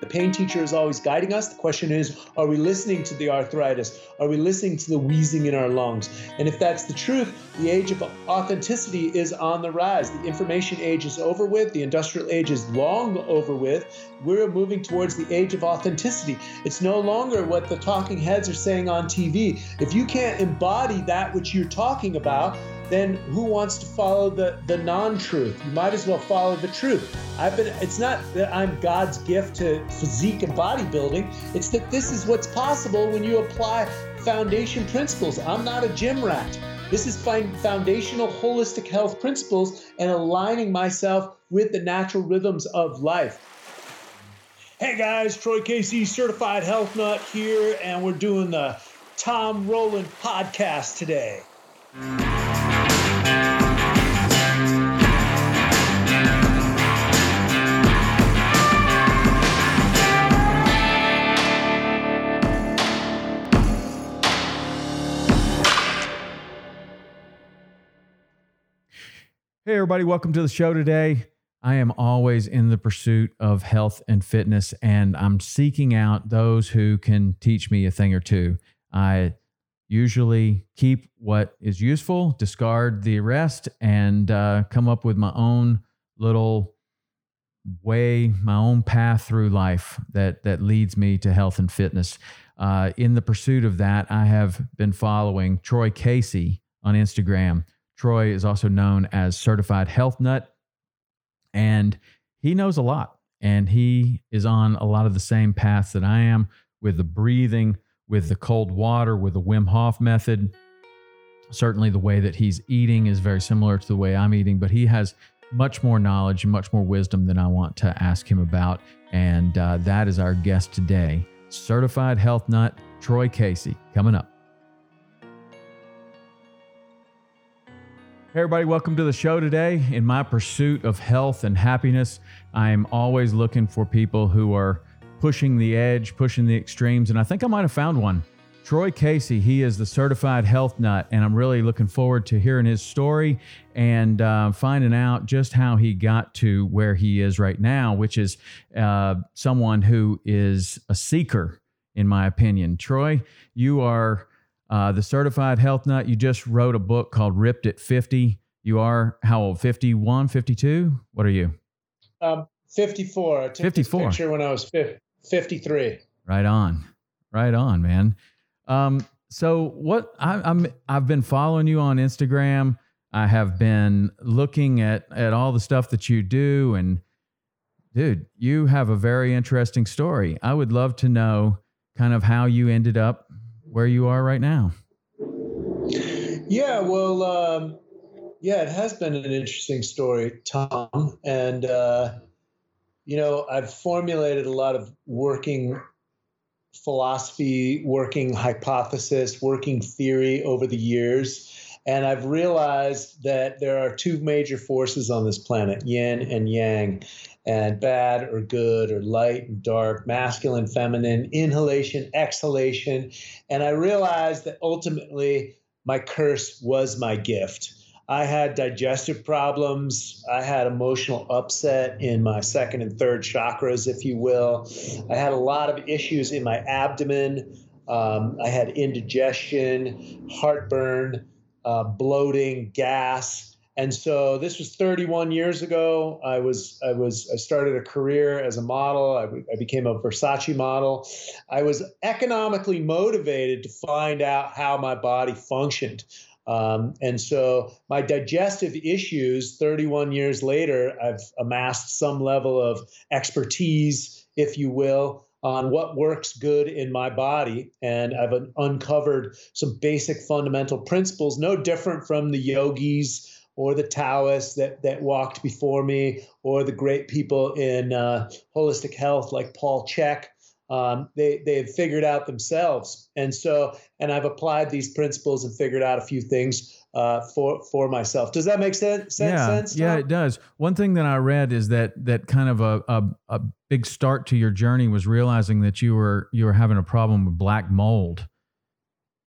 The pain teacher is always guiding us. The question is, are we listening to the arthritis? Are we listening to the wheezing in our lungs? And if that's the truth, the age of authenticity is on the rise. The information age is over with, the industrial age is long over with. We're moving towards the age of authenticity. It's no longer what the talking heads are saying on TV. If you can't embody that which you're talking about, then who wants to follow the, the non-truth? You might as well follow the truth. I've been it's not that I'm God's gift to physique and bodybuilding. It's that this is what's possible when you apply foundation principles. I'm not a gym rat. This is foundational holistic health principles and aligning myself with the natural rhythms of life. Hey guys, Troy Casey, certified health nut here, and we're doing the Tom Rowland podcast today. Hey, everybody, welcome to the show today. I am always in the pursuit of health and fitness, and I'm seeking out those who can teach me a thing or two. I usually keep what is useful, discard the rest, and uh, come up with my own little way, my own path through life that that leads me to health and fitness. Uh, in the pursuit of that, I have been following Troy Casey on Instagram. Troy is also known as Certified Health Nut, and he knows a lot. And he is on a lot of the same paths that I am with the breathing, with the cold water, with the Wim Hof method. Certainly, the way that he's eating is very similar to the way I'm eating, but he has much more knowledge and much more wisdom than I want to ask him about. And uh, that is our guest today, Certified Health Nut, Troy Casey, coming up. Hey, everybody, welcome to the show today. In my pursuit of health and happiness, I'm always looking for people who are pushing the edge, pushing the extremes, and I think I might have found one. Troy Casey, he is the certified health nut, and I'm really looking forward to hearing his story and uh, finding out just how he got to where he is right now, which is uh, someone who is a seeker, in my opinion. Troy, you are uh, the certified health nut, you just wrote a book called Ripped at 50. You are how old? 51, 52? What are you? Um, 54. I took 54. This picture when I was 53. Right on. Right on, man. Um, so what I, I'm I've been following you on Instagram. I have been looking at at all the stuff that you do and dude, you have a very interesting story. I would love to know kind of how you ended up where you are right now. Yeah, well, um, yeah, it has been an interesting story, Tom. And, uh, you know, I've formulated a lot of working philosophy, working hypothesis, working theory over the years. And I've realized that there are two major forces on this planet yin and yang and bad or good or light and dark, masculine, feminine, inhalation, exhalation. And I realized that ultimately my curse was my gift. I had digestive problems. I had emotional upset in my second and third chakras, if you will. I had a lot of issues in my abdomen. Um, I had indigestion, heartburn, uh, bloating, gas and so this was 31 years ago. I was I was I started a career as a model. I, I became a Versace model. I was economically motivated to find out how my body functioned. Um, and so my digestive issues, 31 years later, I've amassed some level of expertise, if you will, on what works good in my body. And I've uncovered some basic fundamental principles, no different from the yogis or the Taoists that, that walked before me, or the great people in uh, holistic health like Paul Chek. Um, they they've figured out themselves, and so and I've applied these principles and figured out a few things uh, for for myself. Does that make sense? yeah, sense, yeah, it does. One thing that I read is that that kind of a, a a big start to your journey was realizing that you were you were having a problem with black mold.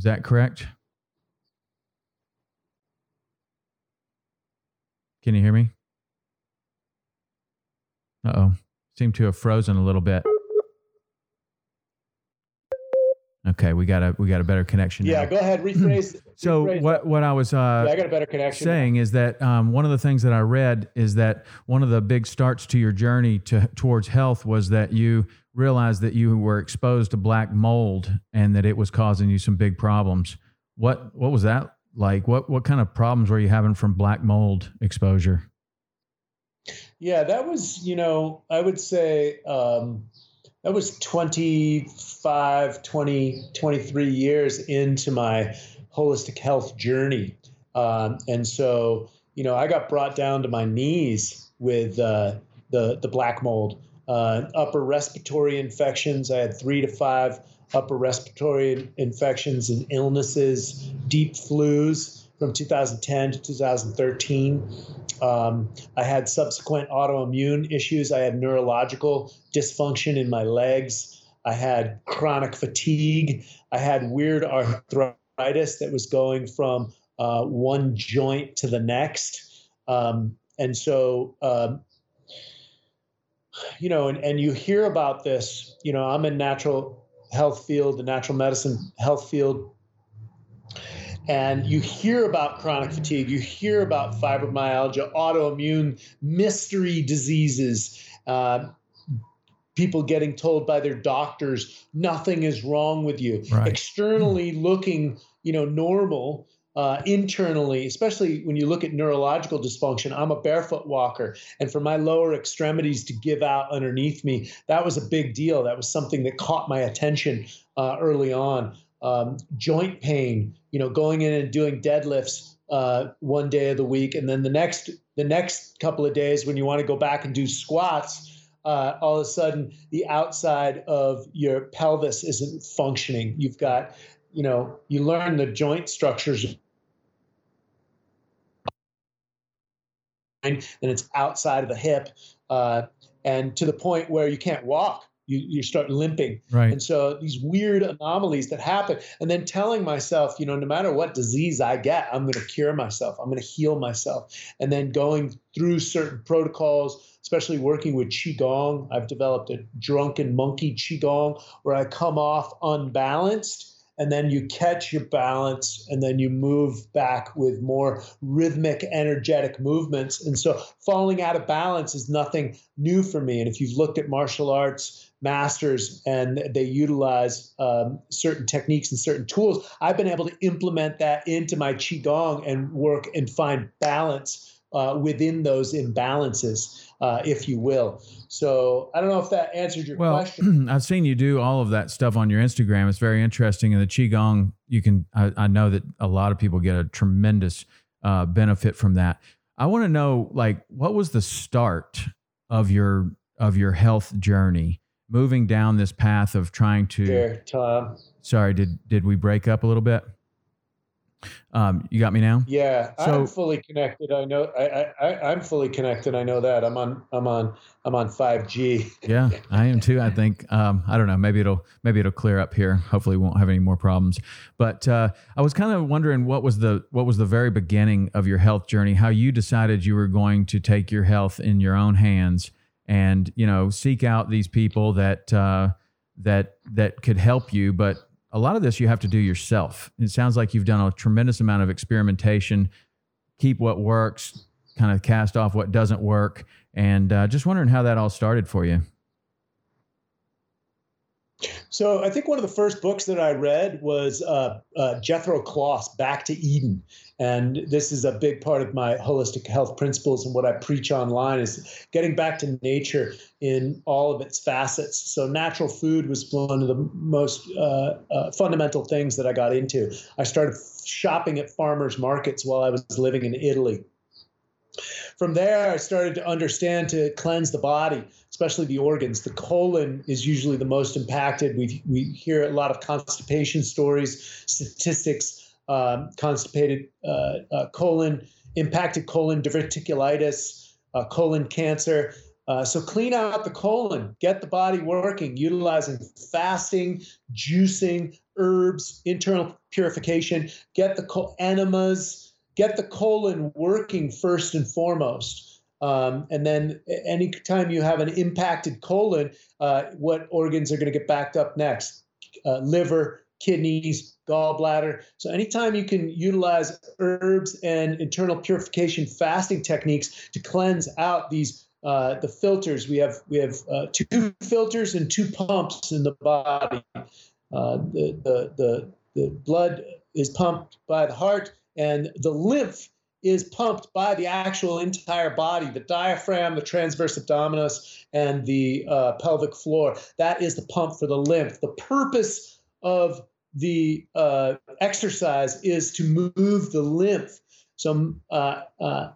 Is that correct? Can you hear me? Uh oh. Seem to have frozen a little bit. Okay, we got a we got a better connection. Yeah, now. go ahead, rephrase. so rephrase what what I was uh, yeah, I got a better connection. Saying is that um, one of the things that I read is that one of the big starts to your journey to towards health was that you realized that you were exposed to black mold and that it was causing you some big problems. What what was that like? What what kind of problems were you having from black mold exposure? Yeah, that was you know I would say. Um, that was 25 20 23 years into my holistic health journey. Um, and so you know i got brought down to my knees with uh, the the black mold. Uh, upper respiratory infections. I had three to five upper respiratory infections and illnesses deep flus from 2010 to 2013. Um, I had subsequent autoimmune issues. I had neurological dysfunction in my legs. I had chronic fatigue. I had weird arthritis that was going from uh, one joint to the next. Um, and so, um, you know, and, and you hear about this, you know, I'm in natural health field, the natural medicine health field and you hear about chronic fatigue, you hear about fibromyalgia, autoimmune mystery diseases, uh, people getting told by their doctors nothing is wrong with you. Right. Externally looking, you know, normal. Uh, internally, especially when you look at neurological dysfunction, I'm a barefoot walker. And for my lower extremities to give out underneath me, that was a big deal. That was something that caught my attention uh, early on um, joint pain, you know, going in and doing deadlifts uh, one day of the week, and then the next the next couple of days when you want to go back and do squats, uh, all of a sudden the outside of your pelvis isn't functioning. You've got, you know, you learn the joint structures. And it's outside of the hip, uh, and to the point where you can't walk you, you start limping. Right. And so these weird anomalies that happen, and then telling myself, you know, no matter what disease I get, I'm going to cure myself. I'm going to heal myself. And then going through certain protocols, especially working with Qigong. I've developed a drunken monkey Qigong where I come off unbalanced and then you catch your balance and then you move back with more rhythmic energetic movements and so falling out of balance is nothing new for me and if you've looked at martial arts masters and they utilize um, certain techniques and certain tools i've been able to implement that into my qigong and work and find balance uh, within those imbalances uh, if you will. So i don't know if that answered your well, question. I've seen you do all of that stuff on your instagram. It's very interesting. And the qigong you can i, I know that a lot of people get a tremendous uh, benefit from that. I want to know like what was the start of your of your health journey moving down this path of trying to sure, Tom. sorry did did we break up a little bit Um, you got me now. Yeah, so, I'm fully connected. I know. I, I I'm fully connected. I know that. I'm on. I'm on. I'm on 5G. yeah, I am too. I think. Um, I don't know. Maybe it'll. Maybe it'll clear up here. Hopefully, we won't have any more problems. But uh, I was kind of wondering what was the what was the very beginning of your health journey? How you decided you were going to take your health in your own hands and you know seek out these people that uh, that that could help you, but a lot of this you have to do yourself. It sounds like you've done a tremendous amount of experimentation, keep what works, kind of cast off what doesn't work, and uh, just wondering how that all started for you. So I think one of the first books that I read was uh, uh, Jethro Kloss, Back to Eden, and this is a big part of my holistic health principles and what I preach online is getting back to nature in all of its facets. So natural food was one of the most uh, uh, fundamental things that I got into. I started shopping at farmers markets while I was living in Italy. From there, I started to understand to cleanse the body, especially the organs. The colon is usually the most impacted. We we hear a lot of constipation stories, statistics um, constipated uh, uh, colon, impacted colon, diverticulitis, uh, colon cancer. So clean out the colon, get the body working, utilizing fasting, juicing, herbs, internal purification, get the col- enemas, get the colon working first and foremost. Um, and then anytime you have an impacted colon, uh, what organs are going to get backed up next? Uh, liver, kidneys, gallbladder. So anytime you can utilize herbs and internal purification fasting techniques to cleanse out these uh, the filters, we have we have uh, two filters and two pumps in the body. Uh, the, the the the blood is pumped by the heart, and the lymph is pumped by the actual entire body the diaphragm, the transverse abdominis, and the uh, pelvic floor. That is the pump for the lymph. The purpose of the uh, exercise is to move the lymph. So, uh, uh,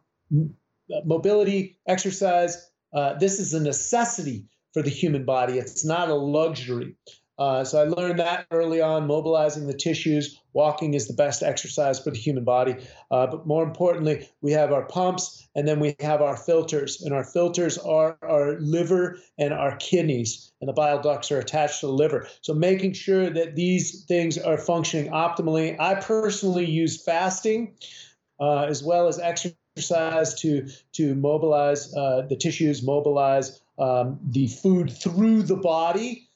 mobility, exercise, uh, this is a necessity for the human body. It's not a luxury. Uh, so I learned that early on, mobilizing the tissues. Walking is the best exercise for the human body. Uh, but more importantly, we have our pumps and then we have our filters. And our filters are our liver and our kidneys. And the bile ducts are attached to the liver. So making sure that these things are functioning optimally. I personally use fasting uh, as well as exercise to, to mobilize uh, the tissues, mobilize um, the food through the body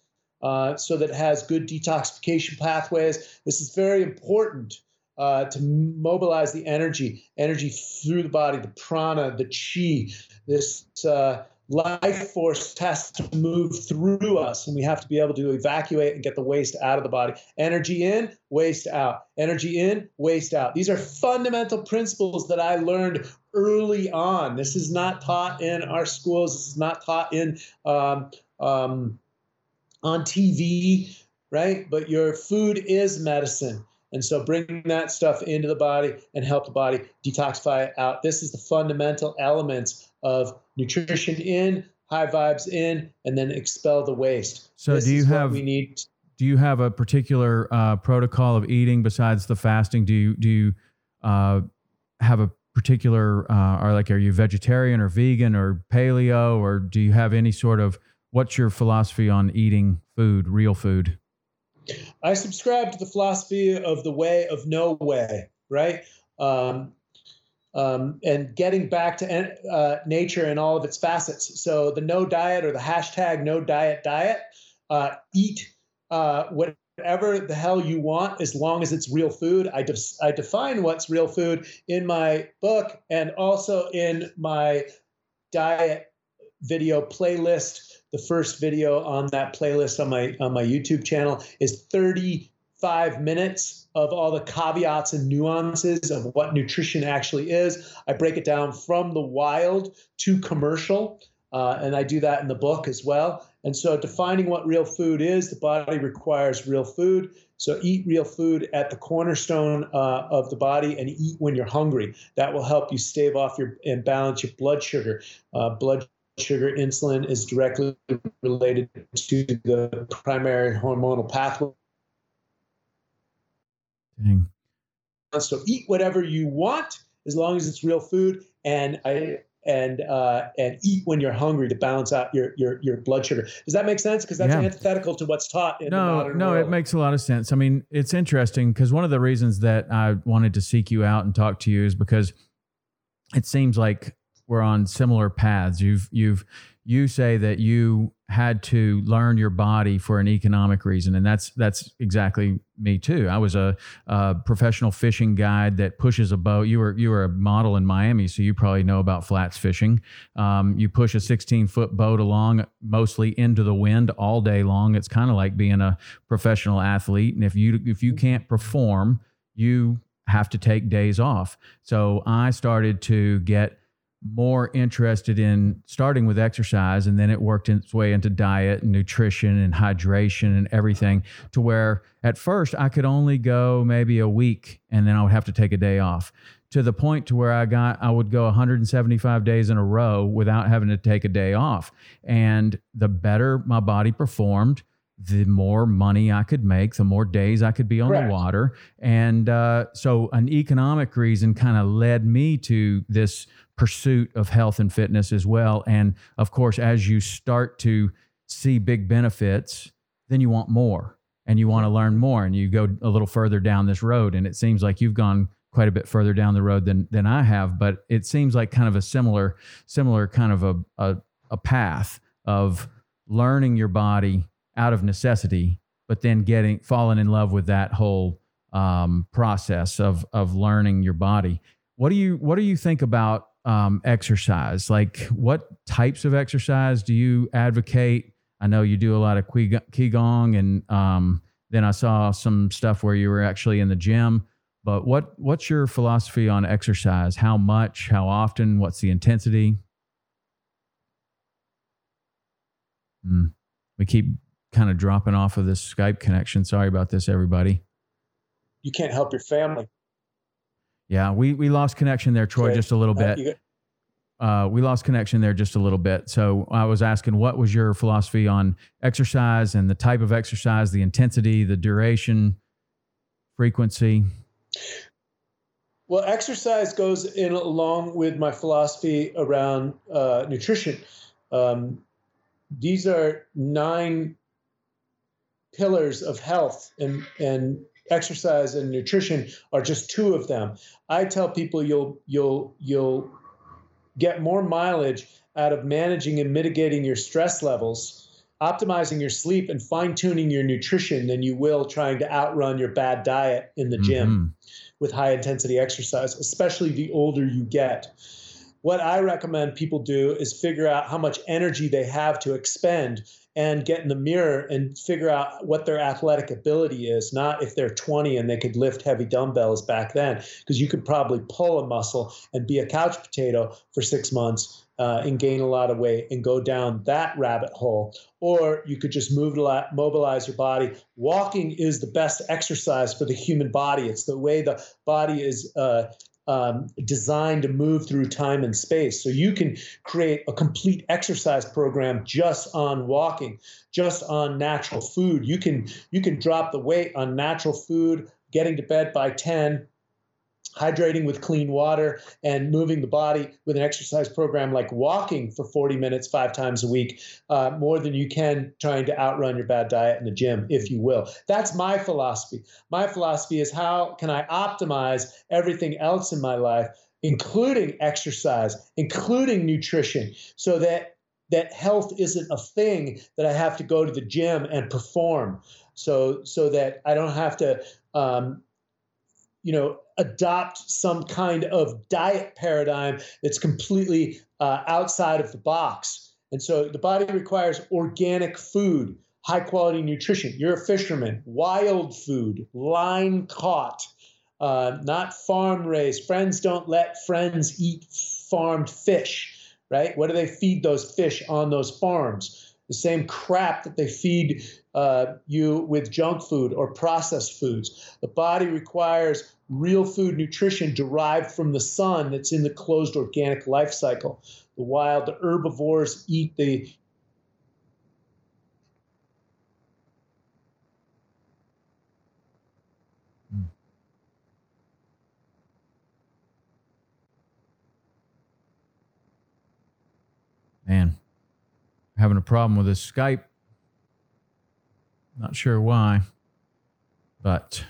uh, so that it has good detoxification pathways. This is very important uh, to mobilize the energy, energy through the body, the prana, the chi. This uh, life force has to move through us, and we have to be able to evacuate and get the waste out of the body. Energy in, waste out. Energy in, waste out. These are fundamental principles that I learned early on. This is not taught in our schools. This is not taught in um, um, on TV, right? But your food is medicine. And so bring that stuff into the body and help the body detoxify it out. This is the fundamental elements of nutrition in, high vibes in, and then expel the waste. So this do you have we need do you have a particular uh, protocol of eating besides the fasting? Do you do you uh, have a particular uh, or like are you vegetarian or vegan or paleo or do you have any sort of what's your philosophy on eating food, real food? I subscribe to the philosophy of the way of no way, right? Um, um, and getting back to uh, nature and all of its facets. So the no diet or the hashtag no diet diet, uh, eat uh, whatever the hell you want as long as it's real food. I, de- I define what's real food in my book and also in my diet video playlist the first video on that playlist on my on my YouTube channel is 35 minutes of all the caveats and nuances of what nutrition actually is. I break it down from the wild to commercial, uh, and I do that in the book as well. And so, defining what real food is, the body requires real food. So, eat real food at the cornerstone uh, of the body and eat when you're hungry. That will help you stave off your and balance your blood sugar. Uh, blood sugar, insulin is directly related to the primary hormonal pathway. Dang. So eat whatever you want as long as it's real food, and I and uh, and eat when you're hungry to balance out your your your blood sugar. Does that make sense? Because that's yeah. antithetical to what's taught in no, the modern no, world. it makes a lot of sense. I mean, it's interesting because one of the reasons that I wanted to seek you out and talk to you is because it seems like we're on similar paths. You've you've you say that you had to learn your body for an economic reason, and that's that's exactly me too. I was a, a, professional fishing guide that pushes a boat. You were you were a model in Miami, so you probably know about flats fishing. Um, you push a 16 foot boat along, mostly into the wind all day long. It's kind of like being a professional athlete, and if you if you can't perform, you have to take days off. So I started to get more interested in starting with exercise and then it worked its way into diet and nutrition and hydration and everything to where at first I could only go maybe a week and then I would have to take a day off to the point to where I got I would go 175 days in a row without having to take a day off. And the better my body performed the more money I could make, the more days I could be on Correct. the water. And uh, so, an economic reason kind of led me to this pursuit of health and fitness as well. And of course, as you start to see big benefits, then you want more and you want to learn more and you go a little further down this road. And it seems like you've gone quite a bit further down the road than than I have, but it seems like kind of a similar similar kind of a, a, a path of learning your body out of necessity, but then getting falling in love with that whole um, process of of learning your body. What do you what do you think about um, exercise? Like, what types of exercise do you advocate? I know you do a lot of qigong, and um, then I saw some stuff where you were actually in the gym. But what what's your philosophy on exercise? How much? How often? What's the intensity? Mm. We keep kind of dropping off of this Skype connection. Sorry about this, everybody. You can't help your family. Yeah, we we lost connection there, Troy, okay. just a little uh, bit. Uh, we lost connection there just a little bit. So I was asking, what was your philosophy on exercise and the type of exercise, the intensity, the duration, frequency? Well, exercise goes in along with my philosophy around uh, nutrition. Um, these are nine pillars of health, and and exercise and nutrition are just two of them. I tell people you'll you'll you'll get more mileage out of managing and mitigating your stress levels, optimizing your sleep and fine-tuning your nutrition than you will trying to outrun your bad diet in the gym mm-hmm. with high intensity exercise, especially the older you get. What I recommend people do is figure out how much energy they have to expend and get in the mirror and figure out what their athletic ability is, not if they're 20 and they could lift heavy dumbbells back then, because you could probably pull a muscle and be a couch potato for six months uh, and gain a lot of weight and go down that rabbit hole. Or you could just move, mobilize your body. Walking is the best exercise for the human body. It's the way the body is uh, um, designed to move through time and space. So you can create a complete exercise program just on walking, just on natural food. You can you can drop the weight on natural food, getting to bed by 10, hydrating with clean water and moving the body with an exercise program like walking for 40 minutes five times a week uh, more than you can trying to outrun your bad diet in the gym if you will. That's my philosophy. My philosophy is how can i optimize everything else in my life including exercise including nutrition so that that health isn't a thing that i have to go to the gym and perform. So so that i don't have to um, you know adopt some kind of diet paradigm that's completely uh, outside of the box. And so the body requires organic food high quality nutrition. You're a fisherman wild food line caught uh, not farm raised. Friends don't let friends eat farmed fish right? What do they feed those fish on those farms? The same crap that they feed uh, you with junk food or processed foods. The body requires real food nutrition derived from the sun that's in the closed organic life cycle. The wild, the herbivores eat the Man, having a problem with this Skype. Not sure why, but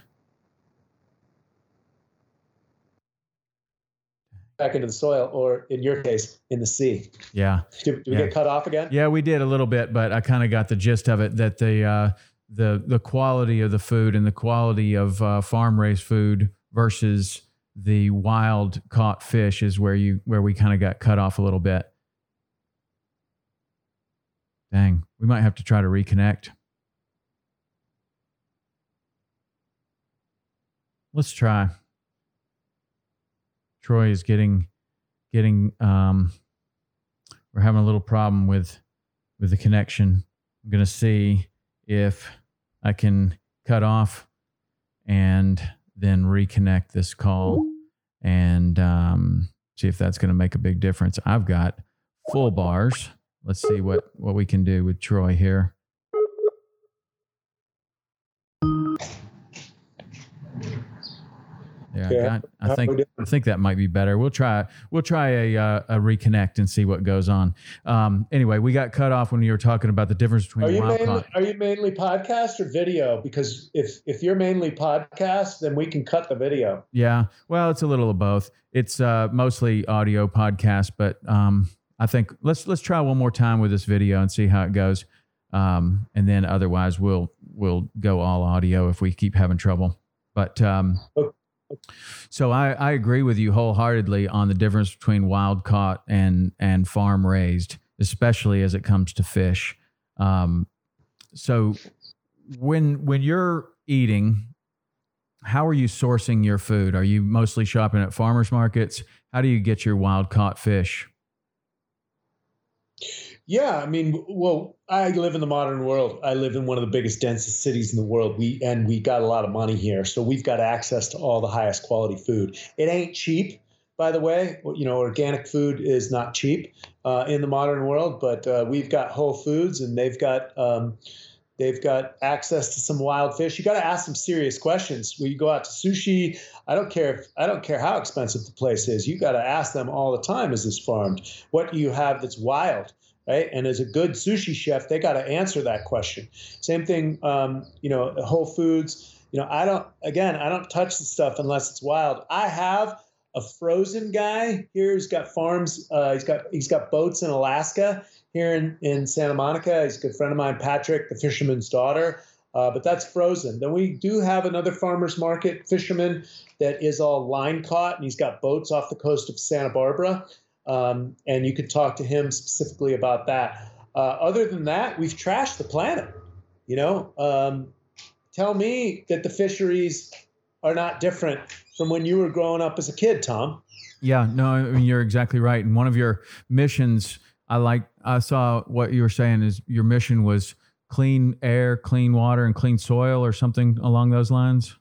back into the soil, or in your case, in the sea. yeah, Do, do we Yeah. get cut off again? yeah, we did a little bit, but I kind of got the gist of it. That the uh, the the quality of the food and the quality of uh, farm raised food versus the wild caught fish is where you where we kind of got cut off a little bit. Dang, we might have to try to reconnect. Let's try. Troy is getting getting um we're having a little problem with with the connection. I'm going to see if I can cut off and then reconnect this call and um, see if that's going to make a big difference. I've got full bars. Let's see what what we can do with Troy here. Yeah, I, Yeah. I think? I think that might be better. We'll try we'll try a uh, a reconnect and see what goes on. Um, anyway, we got cut off when you were talking about the difference between. Are you mainly are you mainly podcast or video? Because if if you're mainly podcast, then we can cut the video. Yeah, well, it's a little of both. It's uh, mostly audio podcast, but um, I think let's let's try one more time with this video and see how it goes. Um, and then otherwise, we'll we'll go all audio if we keep having trouble. But um, Okay. So I, I agree with you wholeheartedly on the difference between wild caught and and farm raised, especially as it comes to fish. Um, so when when you're eating, how are you sourcing your food? Are you mostly shopping at farmers markets? How do you get your wild caught fish? Yeah, I mean, well, I live in the modern world. I live in one of the biggest, densest cities in the world. We and we got a lot of money here, so we've got access to all the highest quality food. It ain't cheap, by the way. You know, organic food is not cheap uh, in the modern world, but uh, we've got Whole Foods, and they've got um, they've got access to some wild fish. You got to ask some serious questions. When you go out to sushi, I don't care if I don't care how expensive the place is. You got to ask them all the time: Is this farmed? What do you have that's wild? Right? And as a good sushi chef, they got to answer that question. Same thing, um, you know, Whole Foods. You know, I don't. Again, I don't touch the stuff unless it's wild. I have a frozen guy here who's got farms. Uh, he's got he's got boats in Alaska here in in Santa Monica. He's a good friend of mine, Patrick, the fisherman's daughter. Uh, but that's frozen. Then we do have another farmer's market fisherman that is all line caught, and he's got boats off the coast of Santa Barbara um, and you could talk to him specifically about that. Uh, other than that, we've trashed the planet. You know, um, tell me that the fisheries are not different from when you were growing up as a kid, Tom. Yeah, no, I mean you're exactly right. And one of your missions, I like, I saw what you were saying is your mission was clean air, clean water, and clean soil, or something along those lines.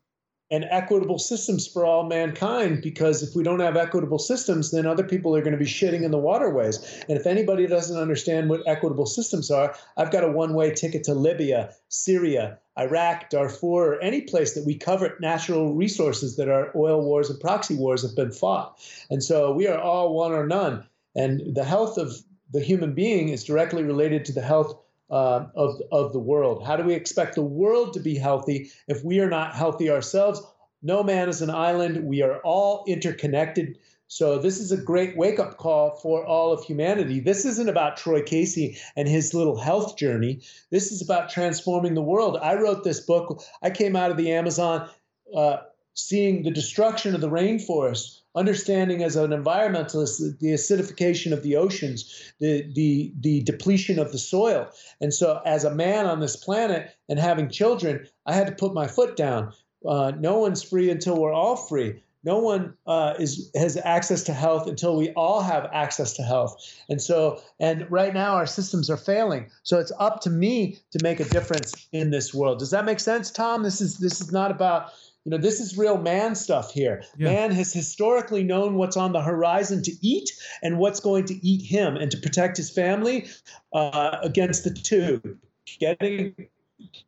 And equitable systems for all mankind, because if we don't have equitable systems, then other people are going to be shitting in the waterways. And if anybody doesn't understand what equitable systems are, I've got a one way ticket to Libya, Syria, Iraq, Darfur, or any place that we cover natural resources that our oil wars and proxy wars have been fought. And so we are all one or none. And the health of the human being is directly related to the health uh, of, of the world. How do we expect the world to be healthy if we are not healthy ourselves? No man is an island. We are all interconnected. So this is a great wake-up call for all of humanity. This isn't about Troy Casey and his little health journey. This is about transforming the world. I wrote this book. I came out of the Amazon uh, seeing the destruction of the rainforest, understanding as an environmentalist the acidification of the oceans, the, the, the depletion of the soil. And so, as a man on this planet and having children, I had to put my foot down. Uh, no one's free until we're all free. No one uh, is has access to health until we all have access to health. And so, and right now our systems are failing. So it's up to me to make a difference in this world. Does that make sense, Tom? This is this is not about you know this is real man stuff here. Yeah. Man has historically known what's on the horizon to eat and what's going to eat him, and to protect his family uh, against the two. Getting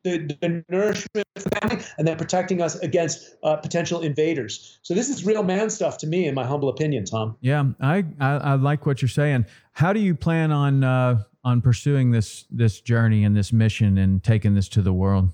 the, the nourishment of the family and then protecting us against uh, potential invaders. So this is real man stuff to me, in my humble opinion, Tom. Yeah, I I, I like what you're saying. How do you plan on uh, on pursuing this this journey and this mission and taking this to the world?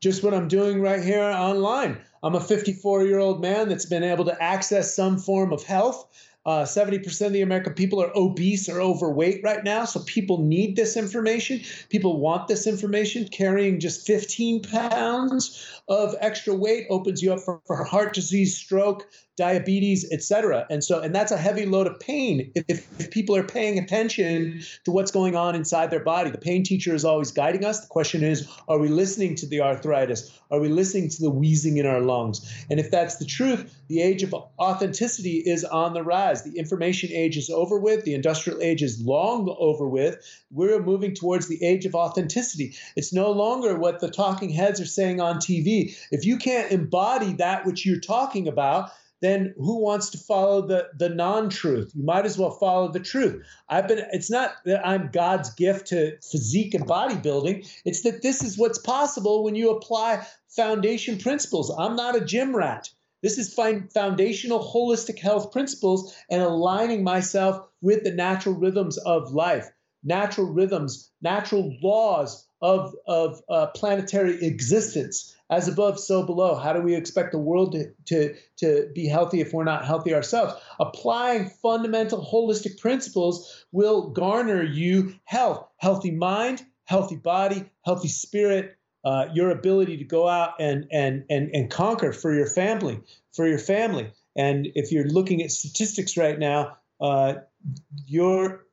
Just what I'm doing right here online. I'm a 54 year old man that's been able to access some form of health. Uh, 70% of the American people are obese or overweight right now. So people need this information. People want this information. Carrying just 15 pounds of extra weight opens you up for, for heart disease, stroke, diabetes, etc. And so, and that's a heavy load of pain if, if, people are paying attention to what's going on inside their body. The pain teacher is always guiding us. The question is, are we listening to the arthritis? Are we listening to the wheezing in our lungs? And if that's the truth, the age of authenticity is on the rise. The information age is over with. The industrial age is long over with. We're moving towards the age of authenticity. It's no longer what the talking heads are saying on TV. If you can't embody that which you're talking about, then who wants to follow the the non-truth? You might as well follow the truth. I've been it's not that i'm god's gift to physique and bodybuilding. It's that this is what's possible when you apply foundation principles. I'm not a gym rat. This is foundational holistic health principles and aligning myself with the natural rhythms of life natural rhythms natural laws of of uh, planetary existence as above, so below. How do we expect the world to, to, to be healthy if we're not healthy ourselves? Applying fundamental holistic principles will garner you health, healthy mind, healthy body, healthy spirit, uh, your ability to go out and, and, and, and conquer for your family, for your family. And if you're looking at statistics right now, uh, your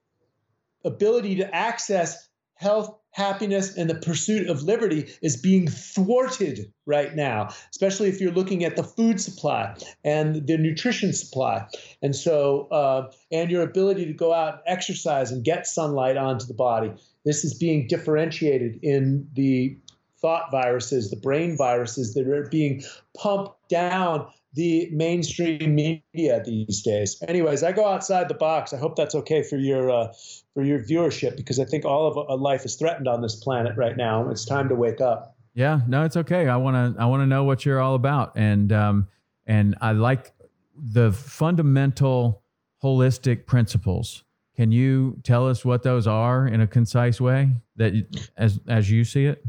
ability to access health happiness and the pursuit of liberty is being thwarted right now, especially if you're looking at the food supply and the nutrition supply. And so, uh, and your ability to go out and exercise and get sunlight onto the body. This is being differentiated in the thought viruses, the brain viruses that are being pumped down the mainstream media these days. Anyways, I go outside the box. I hope that's okay for your uh, for your viewership because I think all of uh, life is threatened on this planet right now. It's time to wake up. Yeah, no, it's okay. I want to I want to know what you're all about, and um, and I like the fundamental holistic principles. Can you tell us what those are in a concise way that as as you see it?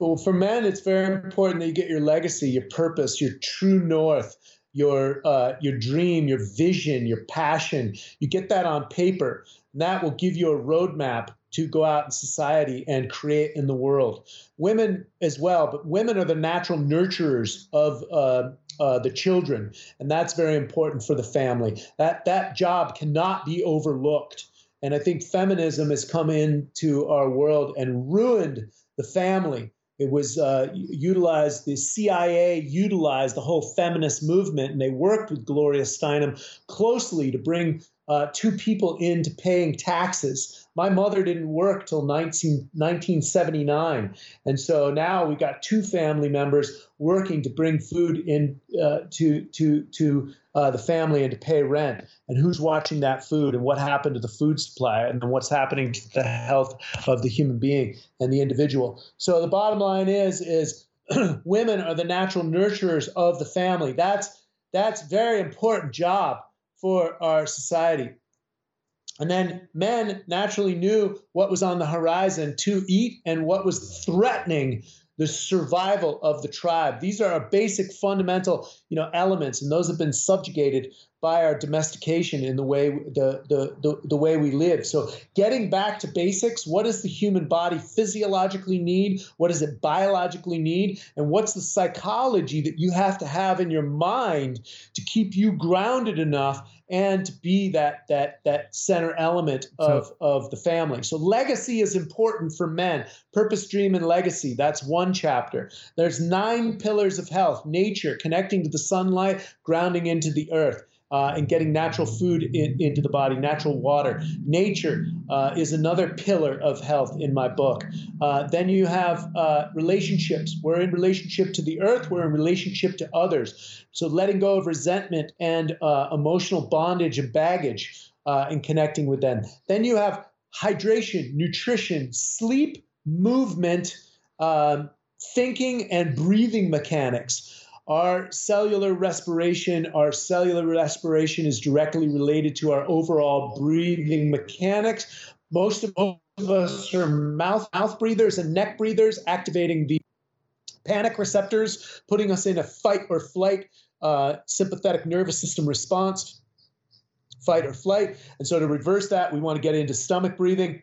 Well, for men, it's very important that you get your legacy, your purpose, your true north, your uh, your dream, your vision, your passion. You get that on paper, and that will give you a roadmap to go out in society and create in the world. Women as well, but women are the natural nurturers of uh, uh, the children, and that's very important for the family. That that job cannot be overlooked. And I think feminism has come into our world and ruined the family it was uh, utilized, the CIA utilized the whole feminist movement, and they worked with Gloria Steinem closely to bring uh, two people into paying taxes. My mother didn't work till 19, 1979. And so now we got two family members working to bring food in uh, to, to, to uh, the family and to pay rent. And who's watching that food and what happened to the food supply and what's happening to the health of the human being and the individual. So the bottom line is, is women are the natural nurturers of the family. That's, that's very important job for our society. And then men naturally knew what was on the horizon to eat and what was threatening the survival of the tribe. These are our basic fundamental, you know, elements, and those have been subjugated by our domestication in the way the, the, the, the, way we live. So getting back to basics, what does the human body physiologically need? What does it biologically need? And what's the psychology that you have to have in your mind to keep you grounded enough and to be that that that center element of, so, of the family. So legacy is important for men. Purpose, dream, and legacy. That's one chapter. There's nine pillars of health: nature, connecting to the sunlight, grounding into the earth uh, and getting natural food in, into the body, natural water. Nature uh, is another pillar of health in my book. Uh, then you have uh, relationships. We're in relationship to the earth, we're in relationship to others. So letting go of resentment and uh, emotional bondage and baggage uh, and connecting with them. Then you have hydration, nutrition, sleep, movement um, thinking and breathing mechanics. Our cellular respiration, our cellular respiration is directly related to our overall breathing mechanics. Most of, us are mouth mouth breathers and neck breathers, activating the panic receptors, putting us in a fight or flight uh, sympathetic nervous system response, fight or flight. And so to reverse that, we want to get into stomach breathing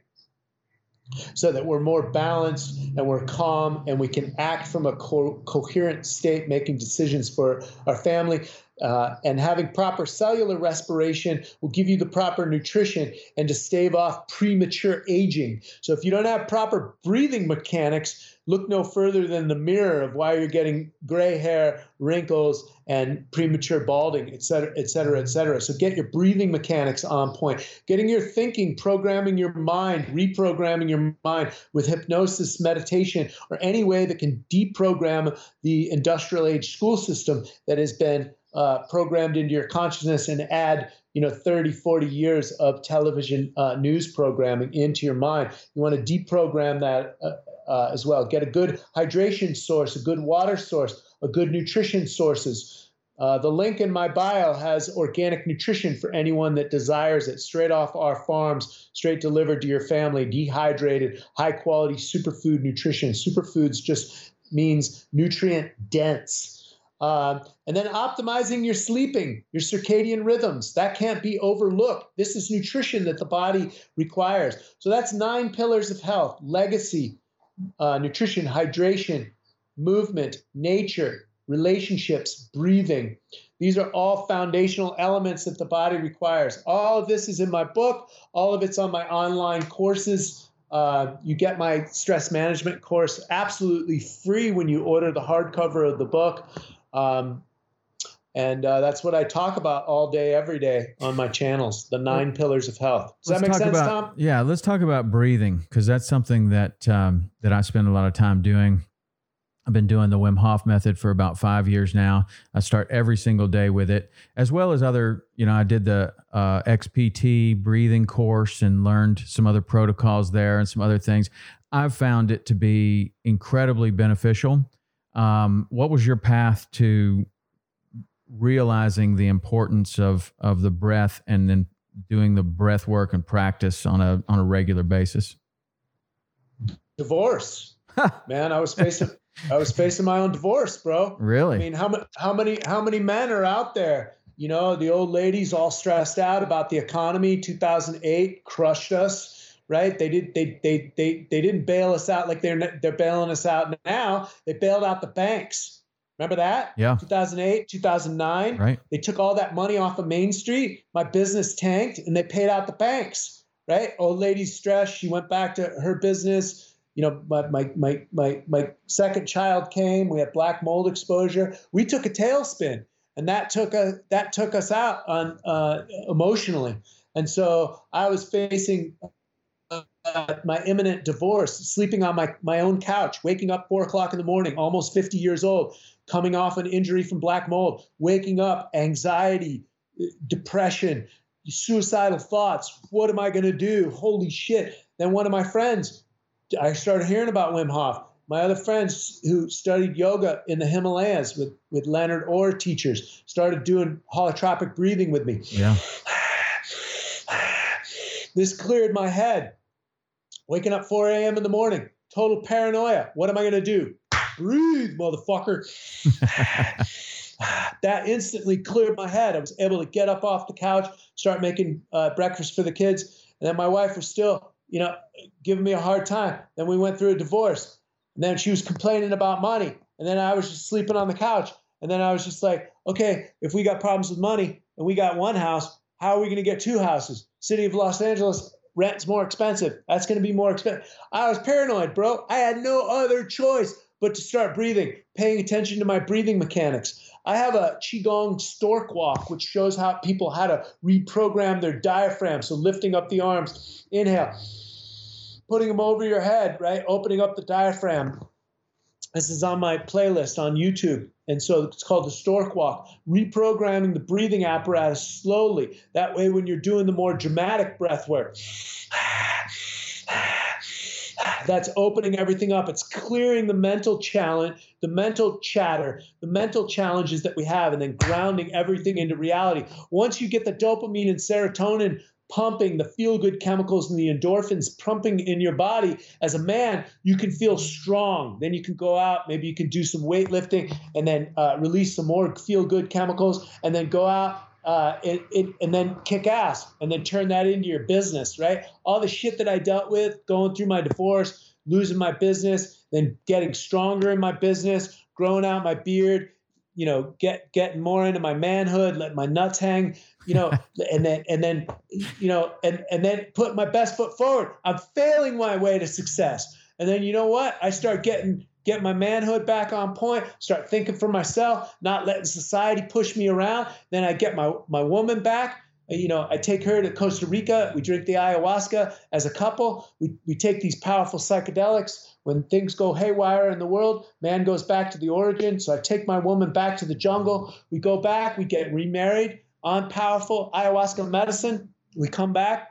so that we're more balanced and we're calm and we can act from a co- coherent state, making decisions for our family. Uh, and having proper cellular respiration will give you the proper nutrition and to stave off premature aging. So, if you don't have proper breathing mechanics, look no further than the mirror of why you're getting gray hair, wrinkles, and premature balding, et cetera, et cetera, et cetera. So get your breathing mechanics on point, getting your thinking, programming your mind, reprogramming your mind with hypnosis, meditation, or any way that can deprogram the industrial age school system that has been uh, programmed into your consciousness and add you know 30 40 years of television uh, news programming into your mind you want to deprogram that uh, uh, as well. Get a good hydration source, a good water source, a good nutrition sources. Uh, the link in my bio has organic nutrition for anyone that desires it, straight off our farms, straight delivered to your family, dehydrated, high quality superfood nutrition. Superfoods just means nutrient dense. Uh, and then optimizing your sleeping, your circadian rhythms. That can't be overlooked. This is nutrition that the body requires. So that's nine pillars of health legacy, uh, nutrition, hydration, movement, nature, relationships, breathing. These are all foundational elements that the body requires. All of this is in my book, all of it's on my online courses. Uh, you get my stress management course absolutely free when you order the hardcover of the book. Um, and uh, that's what I talk about all day, every day on my channels. The nine pillars of health. Does let's that make sense, about, Tom? Yeah, let's talk about breathing because that's something that um, that I spend a lot of time doing. I've been doing the Wim Hof method for about five years now. I start every single day with it, as well as other. You know, I did the uh, XPT breathing course and learned some other protocols there and some other things. I've found it to be incredibly beneficial. Um, what was your path to realizing the importance of of the breath and then doing the breath work and practice on a on a regular basis? Divorce. Man, I was facing I was facing my own divorce, bro. Really? I mean, how many how many how many men are out there? You know, the old ladies all stressed out about the economy. 2008 crushed us, right? They did they they they they didn't bail us out like they're they're bailing us out now. They bailed out the banks Remember that? Yeah. 2008, 2009. Right. They took all that money off of Main Street. My business tanked and they paid out the banks. Right. Old lady stressed. She went back to her business. You know, my, my, my, my, my second child came. We had black mold exposure. We took a tailspin and that took a, that took us out on uh, emotionally. And so I was facing uh, my imminent divorce, sleeping on my, my own couch, waking up four o'clock in the morning, almost 50 years old, coming off an injury from black mold, waking up, anxiety, uh, depression, suicidal thoughts. What am I going to do? Holy shit. Then one of my friends, I started hearing about Wim Hof. My other friends who studied yoga in the Himalayas with, with Leonard Orr teachers started doing holotropic breathing with me. Yeah. this cleared my head. Waking up 4 a.m. in the morning, total paranoia. What am I going to do? Breathe, motherfucker. that instantly cleared my head. I was able to get up off the couch, start making uh, breakfast for the kids. And then my wife was still, you know, giving me a hard time. Then we went through a divorce. And then she was complaining about money. And then I was just sleeping on the couch. And then I was just like, okay, if we got problems with money and we got one house, how are we going to get two houses? City of Los Angeles, rent's more expensive. That's going to be more expensive. I was paranoid, bro. I had no other choice but to start breathing, paying attention to my breathing mechanics. I have a Qigong stork walk, which shows how people how to reprogram their diaphragm. So lifting up the arms, inhale, putting them over your head, right? Opening up the diaphragm. This is on my playlist on YouTube. And so it's called the stork walk, reprogramming the breathing apparatus slowly. That way, when you're doing the more dramatic breath work, that's opening everything up. It's clearing the mental challenge, the mental chatter, the mental challenges that we have, and then grounding everything into reality. Once you get the dopamine and serotonin pumping, the feel good chemicals and the endorphins pumping in your body, as a man, you can feel strong. Then you can go out, maybe you can do some weightlifting and then uh, release some more feel good chemicals, and then go out uh, it, it, and then kick ass and then turn that into your business, right? All the shit that I dealt with going through my divorce, losing my business, then getting stronger in my business, growing out my beard, you know, get getting more into my manhood, let my nuts hang, you know, and then and then you know, and and then put my best foot forward. I'm failing my way to success. And then you know what? I start getting get my manhood back on point, start thinking for myself, not letting society push me around. Then I get my, my woman back. Uh, you know, I take her to Costa Rica. We drink the ayahuasca as a couple. We, we take these powerful psychedelics. When things go haywire in the world, man goes back to the origin. So I take my woman back to the jungle. We go back, we get remarried on powerful ayahuasca medicine. We come back,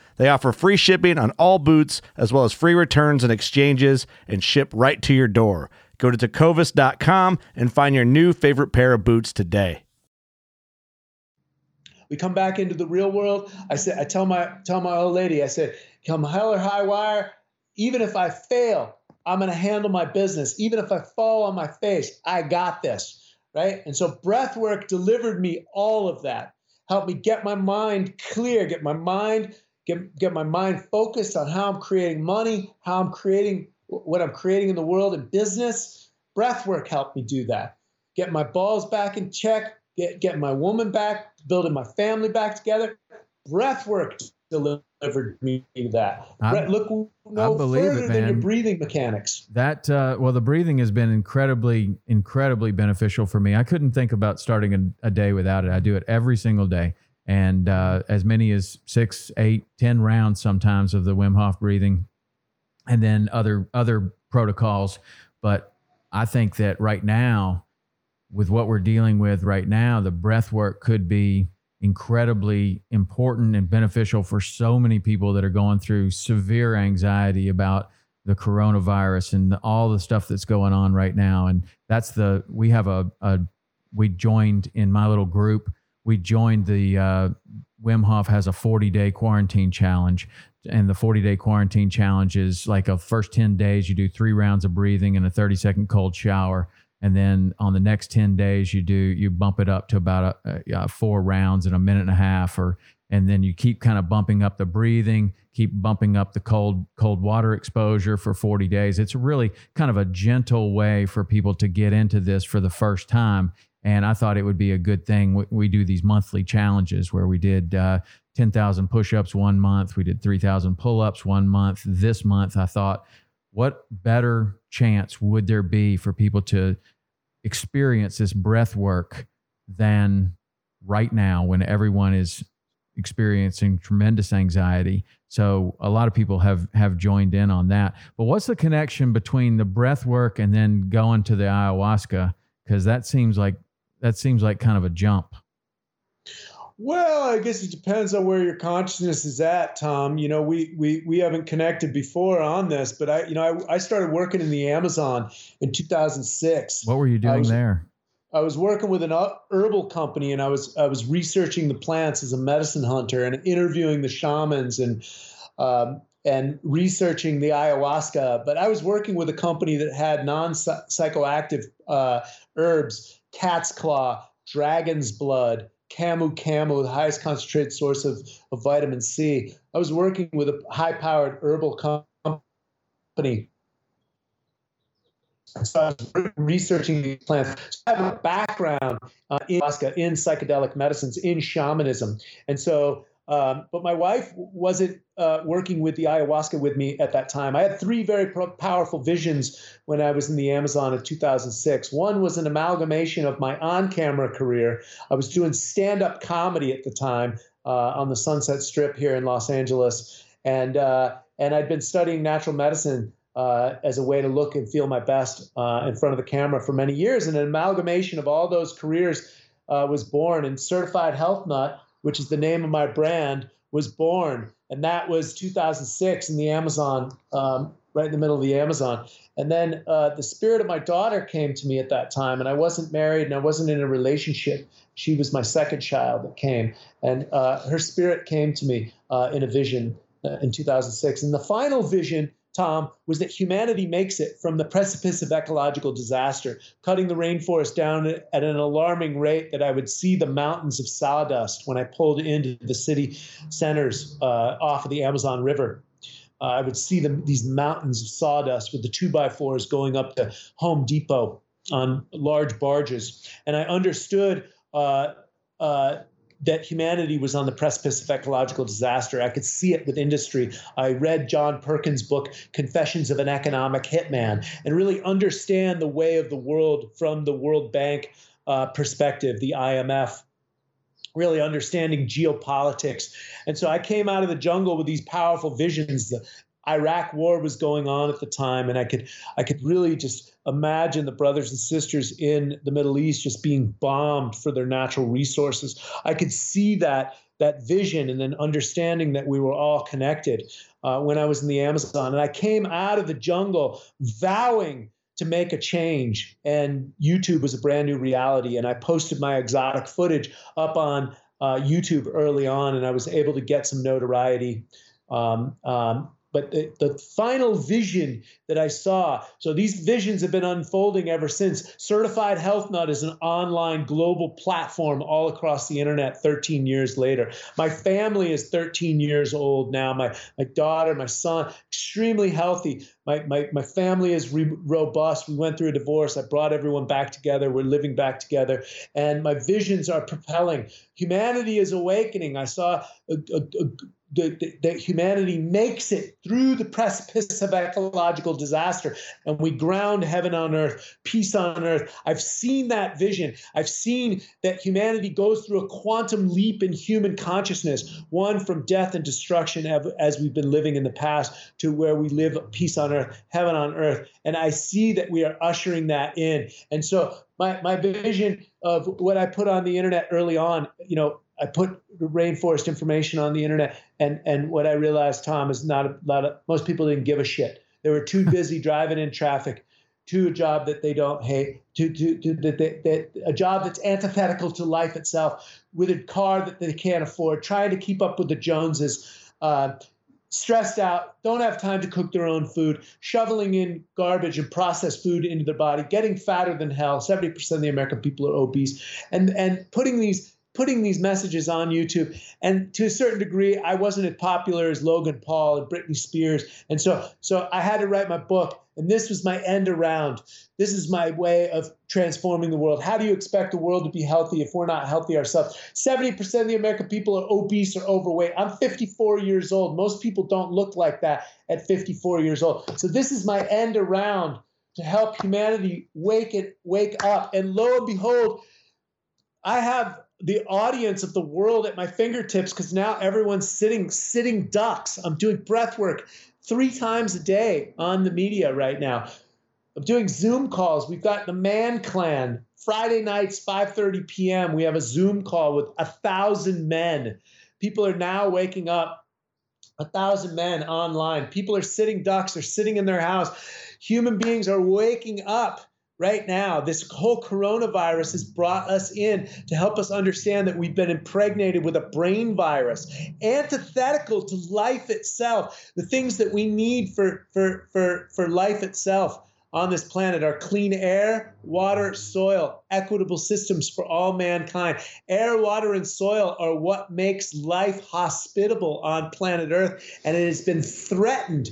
They offer free shipping on all boots, as well as free returns and exchanges, and ship right to your door. Go to tecovas.com and find your new favorite pair of boots today. We come back into the real world. I said, I tell my tell my old lady, I said, come hell or high wire, even if I fail, I'm gonna handle my business. Even if I fall on my face, I got this. Right. And so breath work delivered me all of that, helped me get my mind clear, get my mind get, get my mind focused on how I'm creating money, how I'm creating what I'm creating in the world and business. Breath work helped me do that. Get my balls back in check, get, get my woman back, building my family back together. Breath work delivered me that. I, look no further it, than your breathing mechanics. That uh, well, the breathing has been incredibly, incredibly beneficial for me. I couldn't think about starting a, a day without it. I do it every single day and uh, as many as six, eight, ten rounds sometimes of the Wim Hof breathing, and then other other protocols. But I think that right now, with what we're dealing with right now, the breath work could be incredibly important and beneficial for so many people that are going through severe anxiety about the coronavirus and all the stuff that's going on right now. And that's the we have a, a we joined in my little group we joined the uh, Wim Hof has a 40 day quarantine challenge. And the 40 day quarantine challenge is like a first 10 days, you do three rounds of breathing and a 30 second cold shower. And then on the next 10 days, you do, you bump it up to about a, a, four rounds in a minute and a half, or, and then you keep kind of bumping up the breathing, keep bumping up the cold, cold water exposure for 40 days. It's really kind of a gentle way for people to get into this for the first time and I thought it would be a good thing. We, we do these monthly challenges where we did uh, 10,000 push ups one month, we did 3,000 pull ups one month. This month, I thought, what better chance would there be for people to experience this breath work than right now when everyone is experiencing tremendous anxiety so a lot of people have have joined in on that but what's the connection between the breath work and then going to the ayahuasca because that seems like that seems like kind of a jump. Well, I guess it depends on where your consciousness is at, Tom. You know, we we we haven't connected before on this, but I, you know, I, I started working in the Amazon in 2006. What were you doing I was, there? I was working with an herbal company, and I was I was researching the plants as a medicine hunter and interviewing the shamans and um, and researching the ayahuasca. But I was working with a company that had non psychoactive uh, herbs, cat's claw, dragon's blood, camu camu, the highest concentrated source of, of vitamin C. I was working with a high powered herbal company. So I was researching these plants. So I have a background uh, in in psychedelic medicines, in shamanism. And so um, but my wife wasn't uh, working with the ayahuasca with me at that time. I had three very pro- powerful visions when I was in the Amazon in 2006. One was an amalgamation of my on camera career. I was doing stand up comedy at the time uh, on the Sunset Strip here in Los Angeles. And, uh, and I'd been studying natural medicine uh, as a way to look and feel my best uh, in front of the camera for many years. And an amalgamation of all those careers uh, was born. And Certified Health Nut which is the name of my brand, was born. And that was 2006 in the Amazon, um, right in the middle of the Amazon. And then uh, the spirit of my daughter came to me at that time, and I wasn't married and I wasn't in a relationship. She was my second child that came, and uh, her spirit came to me uh, in a vision uh, in 2006. And the final vision Tom, was that humanity makes it from the precipice of ecological disaster, cutting the rainforest down at an alarming rate that I would see the mountains of sawdust when I pulled into the city centers uh, off of the Amazon River. Uh, I would see them, these mountains of sawdust with the two by fours going up to Home Depot on large barges. And I understood uh, uh that humanity was on the precipice of ecological disaster. I could see it with industry. I read John Perkins' book, Confessions of an Economic Hitman, and really understand the way of the world from the World Bank uh, perspective, the IMF. Really understanding geopolitics. And so I came out of the jungle with these powerful visions. The Iraq war was going on at the time, and I could I could really just imagine the brothers and sisters in the Middle East just being bombed for their natural resources. I could see that that vision and then understanding that we were all connected uh, when I was in the Amazon, and I came out of the jungle vowing to make a change. And YouTube was a brand new reality, and I posted my exotic footage up on uh, YouTube early on, and I was able to get some notoriety. Um, um, but the, the, final vision that I saw, so these visions have been unfolding ever since. Certified Health Nut is an online global platform all across the internet 13 years later. My family is 13 years old now. My, my daughter, my son, extremely healthy. My, my, my family is re- robust. We went through a divorce. I brought everyone back together. We're living back together. And my visions are propelling. Humanity is awakening. I saw a, a, a that humanity makes it through the precipice of ecological disaster and we ground heaven on earth, peace on earth. I've seen that vision. I've seen that humanity goes through a quantum leap in human consciousness, one from death and destruction as we've been living in the past to where we live peace on earth, heaven on earth. And I see that we are ushering that in. And so my, my vision of what I put on the internet early on, you know, I put rainforest information on the internet, and and what I realized, Tom, is not a lot of most people didn't give a shit. They were too busy driving in traffic to a job that they don't hate, to to, to that, that, that a job that's antithetical to life itself, with a car that they can't afford, trying to keep up with the Joneses. Uh, stressed out, don't have time to cook their own food, shoveling in garbage and processed food into their body, getting fatter than hell. 70% of the American people are obese. And and putting these putting these messages on YouTube. And to a certain degree, I wasn't as popular as Logan Paul and Britney Spears. And so, so I had to write my book. And this was my end around. This is my way of transforming the world. How do you expect the world to be healthy if we're not healthy ourselves? 70% of the American people are obese or overweight. I'm 54 years old. Most people don't look like that at 54 years old. So this is my end around to help humanity wake it, wake up. And lo and behold, I have the audience of the world at my fingertips because now everyone's sitting sitting ducks. I'm doing breath work three times a day on the media right now. I'm doing Zoom calls. We've got the Man Clan Friday nights, 5:30 p.m. We have a Zoom call with a thousand men. People are now waking up. A thousand men online. People are sitting ducks. They're sitting in their house. Human beings are waking up right now. This whole coronavirus has brought us in to help us understand that we've been impregnated with a brain virus, antithetical to life itself, the things that we need for, for, for, for life itself. on this planet are clean air, water, soil, equitable systems for all mankind. Air, water, and soil are what makes life hospitable on planet Earth, and it has been threatened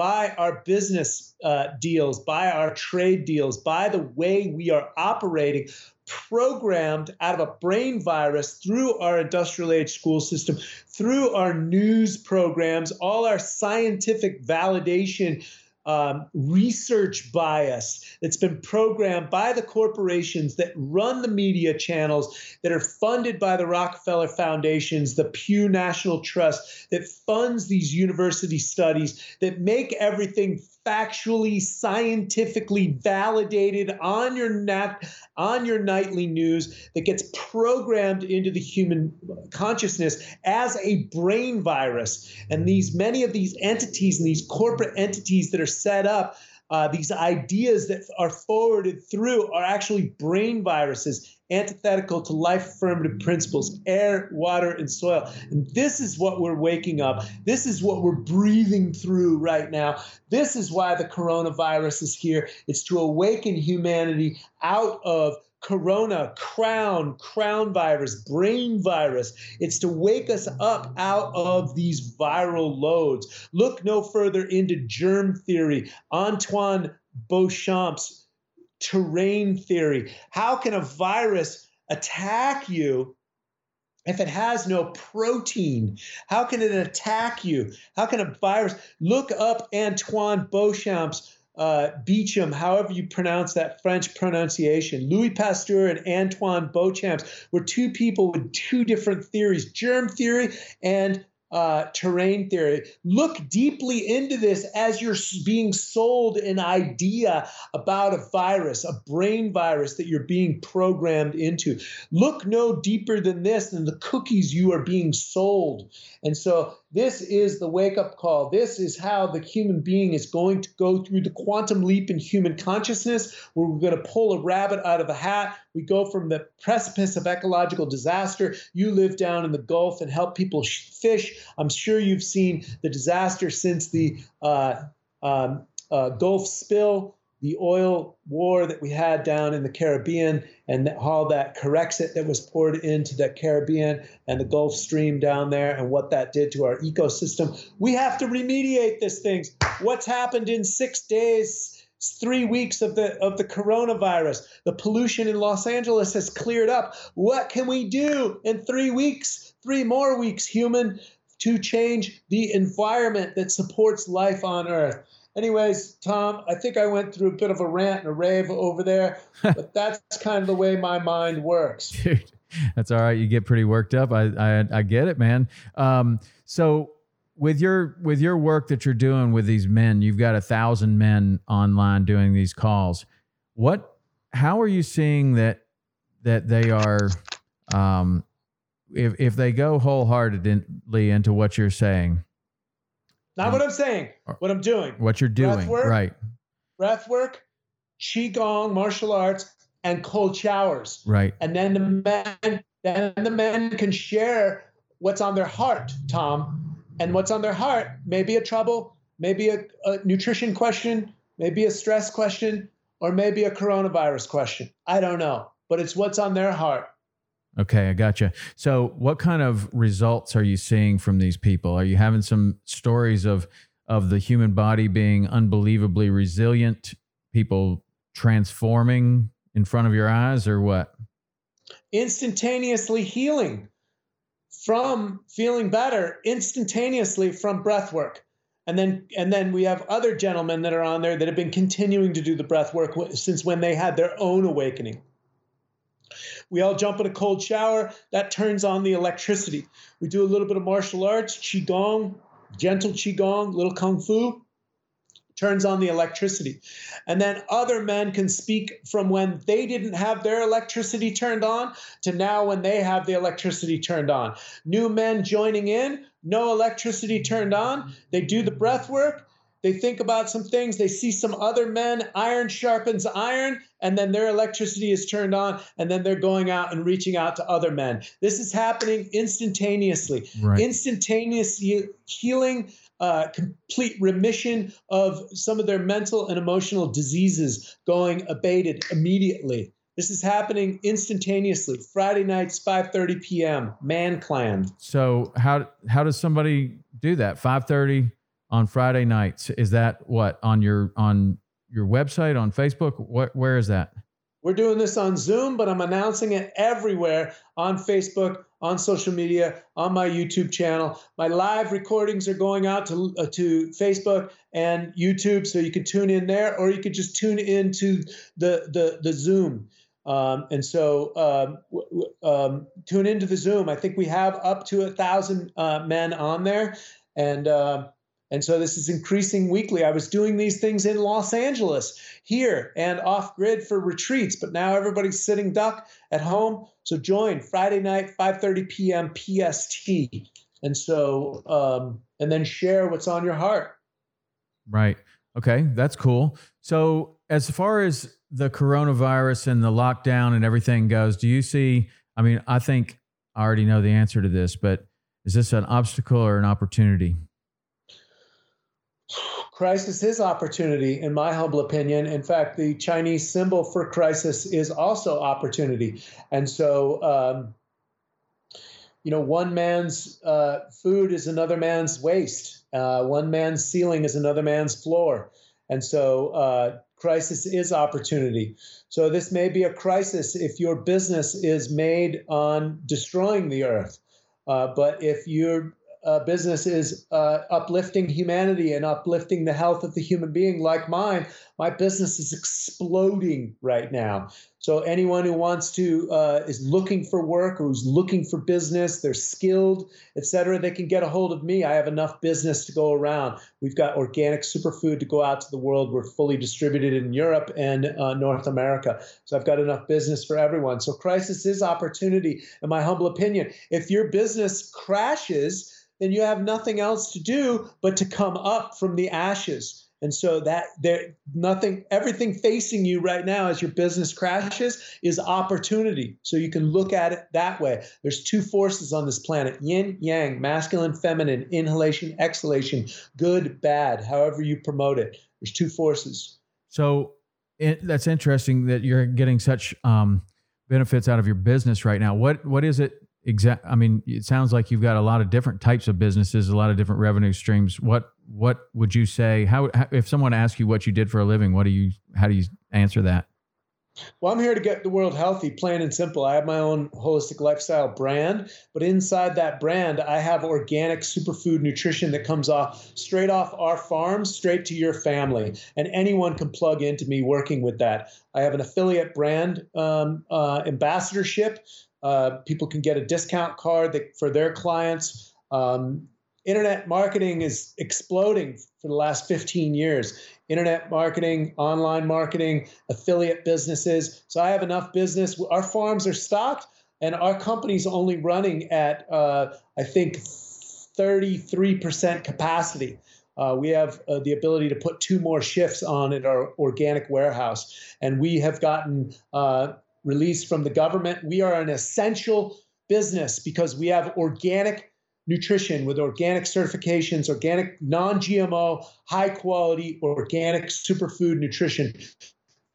by our business uh, deals, by our trade deals, by the way we are operating, programmed out of a brain virus through our industrial age school system, through our news programs, all our scientific validation um, research bias that's been programmed by the corporations that run the media channels that are funded by the Rockefeller Foundations, the Pew National Trust that funds these university studies, that make everything factually, scientifically validated on your nat- on your nightly news that gets programmed into the human consciousness as a brain virus. And these many of these entities and these corporate entities that are set up uh, these ideas that are forwarded through are actually brain viruses antithetical to life affirmative principles air, water, and soil. And this is what we're waking up. This is what we're breathing through right now. This is why the coronavirus is here. It's to awaken humanity out of corona, crown, crown virus, brain virus. It's to wake us up out of these viral loads. Look no further into germ theory, Antoine Béchamp's terrain theory. How can a virus attack you? If it has no protein, how can it attack you? How can a virus look up Antoine Béchamp's uh, Beecham, however you pronounce that French pronunciation. Louis Pasteur and Antoine Béchamp were two people with two different theories germ theory and uh, terrain theory. Look deeply into this as you're being sold an idea about a virus, a brain virus that you're being programmed into. Look no deeper than this, than the cookies you are being sold. And so, this is the wake up call. This is how the human being is going to go through the quantum leap in human consciousness, where we're going to pull a rabbit out of a hat. We go from the precipice of ecological disaster. You live down in the Gulf and help people fish. I'm sure you've seen the disaster since the uh, um, uh, Gulf spill the oil war that we had down in the Caribbean and all that Corexit that was poured into the Caribbean and the Gulf Stream down there and what that did to our ecosystem. We have to remediate these things. What's happened in six days, three weeks of the of the coronavirus? The pollution in Los Angeles has cleared up. What can we do in three weeks, three more weeks, human, to change the environment that supports life on Earth? Anyways, Tom, I think I went through a bit of a rant and a rave over there, but that's kind of the way my mind works. Dude, that's all right. You get pretty worked up. I I, I get it, man. Um, so with your with your work that you're doing with these men, you've got a thousand men online doing these calls. What? How are you seeing that that they are? Um, if if they go wholeheartedly into what you're saying, not what I'm saying, uh, what I'm doing. What you're doing, work, right? Breath work, qigong, martial arts, and cold showers. Right. And then the men, then the men can share what's on their heart, Tom, and what's on their heart. may be a trouble, maybe a, a nutrition question, maybe a stress question, or maybe a coronavirus question. I don't know, but it's what's on their heart. Okay, I gotcha. So, what kind of results are you seeing from these people? Are you having some stories of of the human body being unbelievably resilient, people transforming in front of your eyes, or what? Instantaneously healing from feeling better, instantaneously from breath work. And then, and then we have other gentlemen that are on there that have been continuing to do the breath work since when they had their own awakening. We all jump in a cold shower. That turns on the electricity. We do a little bit of martial arts, qigong, gentle qigong, little kung fu. Turns on the electricity. And then other men can speak from when they didn't have their electricity turned on to now when they have the electricity turned on. New men joining in, no electricity turned on. They do the breath work they think about some things, they see some other men, iron sharpens iron, and then their electricity is turned on, and then they're going out and reaching out to other men. This is happening instantaneously. Right. Instantaneous healing uh, complete remission of some of their mental and emotional diseases going abated immediately. This is happening instantaneously. Friday nights, 5:30 p.m. Man Clan. So how how does somebody do that? 5:30 on Friday nights. Is that what on your on your website on Facebook? What where is that? We're doing this on Zoom, but I'm announcing it everywhere on Facebook, on social media, on my YouTube channel. My live recordings are going out to, uh, to Facebook and YouTube, so you can tune in there, or you could just tune into the, the, the Zoom. Um, and so um, um, tune into the Zoom. I think we have up to a thousand uh, men on there. And uh, and so this is increasing weekly. I was doing these things in Los Angeles here and off grid for retreats, but now everybody's sitting duck at home. So join Friday night, 5:30 p.m. PST. And so um, and then share what's on your heart. Right. Okay, that's cool. So as far as the coronavirus and the lockdown and everything goes, do you see? I mean, I think I already know the answer to this, but is this an obstacle or an opportunity? Crisis is opportunity, in my humble opinion. In fact, the Chinese symbol for crisis is also opportunity. And so, um, you know, one man's uh, food is another man's waste. Uh, one man's ceiling is another man's floor. And so, uh, crisis is opportunity. So, this may be a crisis if your business is made on destroying the earth. Uh, but if you're uh, business is uh, uplifting humanity and uplifting the health of the human being like mine, my business is exploding right now. So anyone who wants to uh, is looking for work or who's looking for business, they're skilled, etc. They can get a hold of me. I have enough business to go around. We've got organic superfood to go out to the world. We're fully distributed in Europe and uh, North America. So I've got enough business for everyone. So crisis is opportunity, in my humble opinion. If your business crashes, then you have nothing else to do but to come up from the ashes. And so that there nothing everything facing you right now as your business crashes is opportunity. So you can look at it that way. There's two forces on this planet, yin, yang, masculine, feminine, inhalation, exhalation, good, bad, however you promote it. There's two forces. So it, that's interesting that you're getting such um, benefits out of your business right now. What what is it exact i mean it sounds like you've got a lot of different types of businesses a lot of different revenue streams what what would you say how, how if someone asks you what you did for a living what do you how do you answer that well, I'm here to get the world healthy, plain and simple. I have my own holistic lifestyle brand, but inside that brand, I have organic superfood nutrition that comes off straight off our farms, straight to your family. And anyone can plug into me working with that. I have an affiliate brand um, uh, ambassadorship uh, people can get a discount card that, for their clients. Um, internet marketing is exploding for the last 15 years. Internet marketing, online marketing, affiliate businesses. So I have enough business. Our farms are stocked, and our company's only running at, uh, I think, 33% capacity. Uh, we have uh, the ability to put two more shifts on at our organic warehouse. And we have gotten uh, release from the government. We are an essential business because we have organic nutrition with organic certifications, organic, non GMO, high quality, organic superfood nutrition,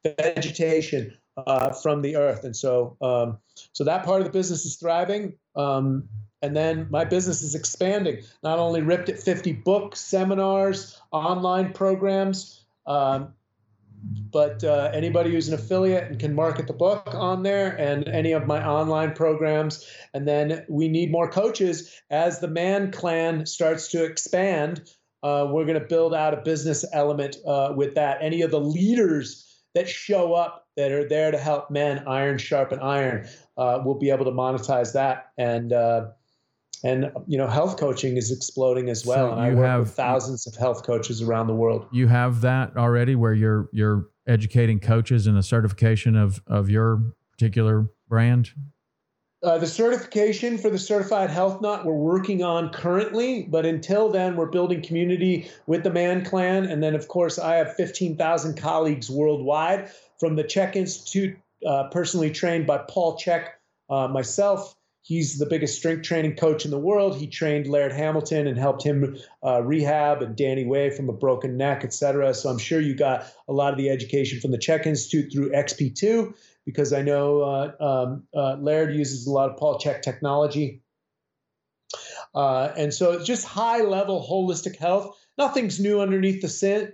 vegetation uh, from the earth. And so, um, so that part of the business is thriving. Um, and then my business is expanding. Not only ripped at 50 books, seminars, online programs, um, but uh, anybody who's an affiliate and can market the book on there and any of my online programs and then we need more coaches as the man clan starts to expand uh, we're going to build out a business element uh, with that. Any of the leaders that show up that are there to help men iron sharpen iron uh, will be able to monetize that. And uh, and you know health coaching is exploding as well so and i work have, with thousands of health coaches around the world. You have that already where you're you're educating coaches in the certification of of your particular brand? Uh, the certification for the certified health nut we're working on currently but until then we're building community with the man clan. And then of course i have 15000 colleagues worldwide from the Chek institute uh, personally trained by paul Chek uh, myself he's the biggest strength training coach in the world. He trained Laird Hamilton and helped him uh, rehab and Danny Way from a broken neck, etc. So I'm sure you got a lot of the education from the CHEK Institute through XPT because I know uh, um, uh, Laird uses a lot of Paul Chek technology. Uh, and so it's just high level holistic health. Nothing's new underneath the.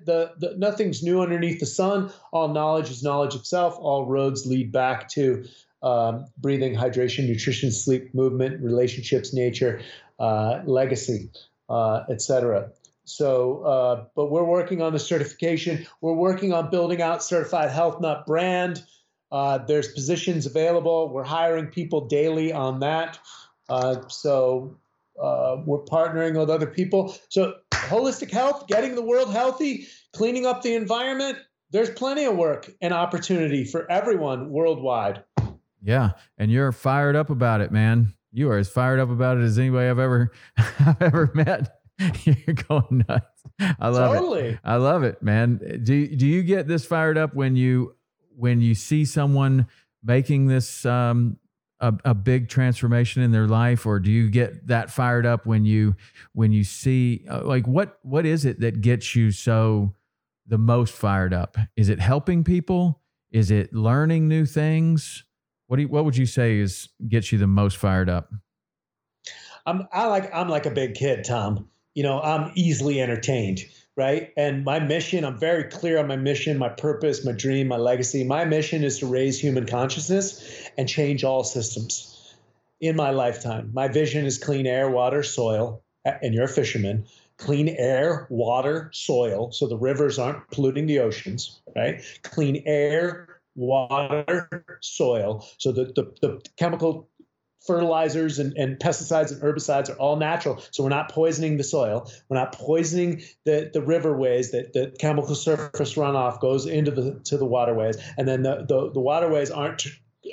The, the nothing's new underneath the sun. All knowledge is knowledge itself. All roads lead back to um, breathing, hydration, nutrition, sleep, movement, relationships, nature, uh, legacy, uh, etc. So, uh, but we're working on the certification. We're working on building out certified health nut brand. Uh, there's positions available. We're hiring people daily on that. Uh, so uh, we're partnering with other people. So holistic health, getting the world healthy, cleaning up the environment. There's plenty of work and opportunity for everyone worldwide. Yeah, and you're fired up about it, man. You are as fired up about it as anybody I've ever I've ever met. You're going nuts. I love totally. it. I love it, man. Do do you get this fired up when you when you see someone making this um, a, a big transformation in their life, or do you get that fired up when you when you see uh, like what what is it that gets you so the most fired up? Is it helping people? Is it learning new things? What do you, what would you say is gets you the most fired up? I'm I like I'm like a big kid, Tom. You know, I'm easily entertained, right? And my mission, I'm very clear on my mission, my purpose, my dream, my legacy. My mission is to raise human consciousness and change all systems in my lifetime. My vision is clean air, water, soil, and you're a fisherman. Clean air, water, soil, so the rivers aren't polluting the oceans, right? Clean air, water, soil. So the, the, the chemical fertilizers and, and pesticides and herbicides are all natural. So we're not poisoning the soil. We're not poisoning the, the riverways that the chemical surface runoff goes into the to the waterways. And then the, the, the waterways aren't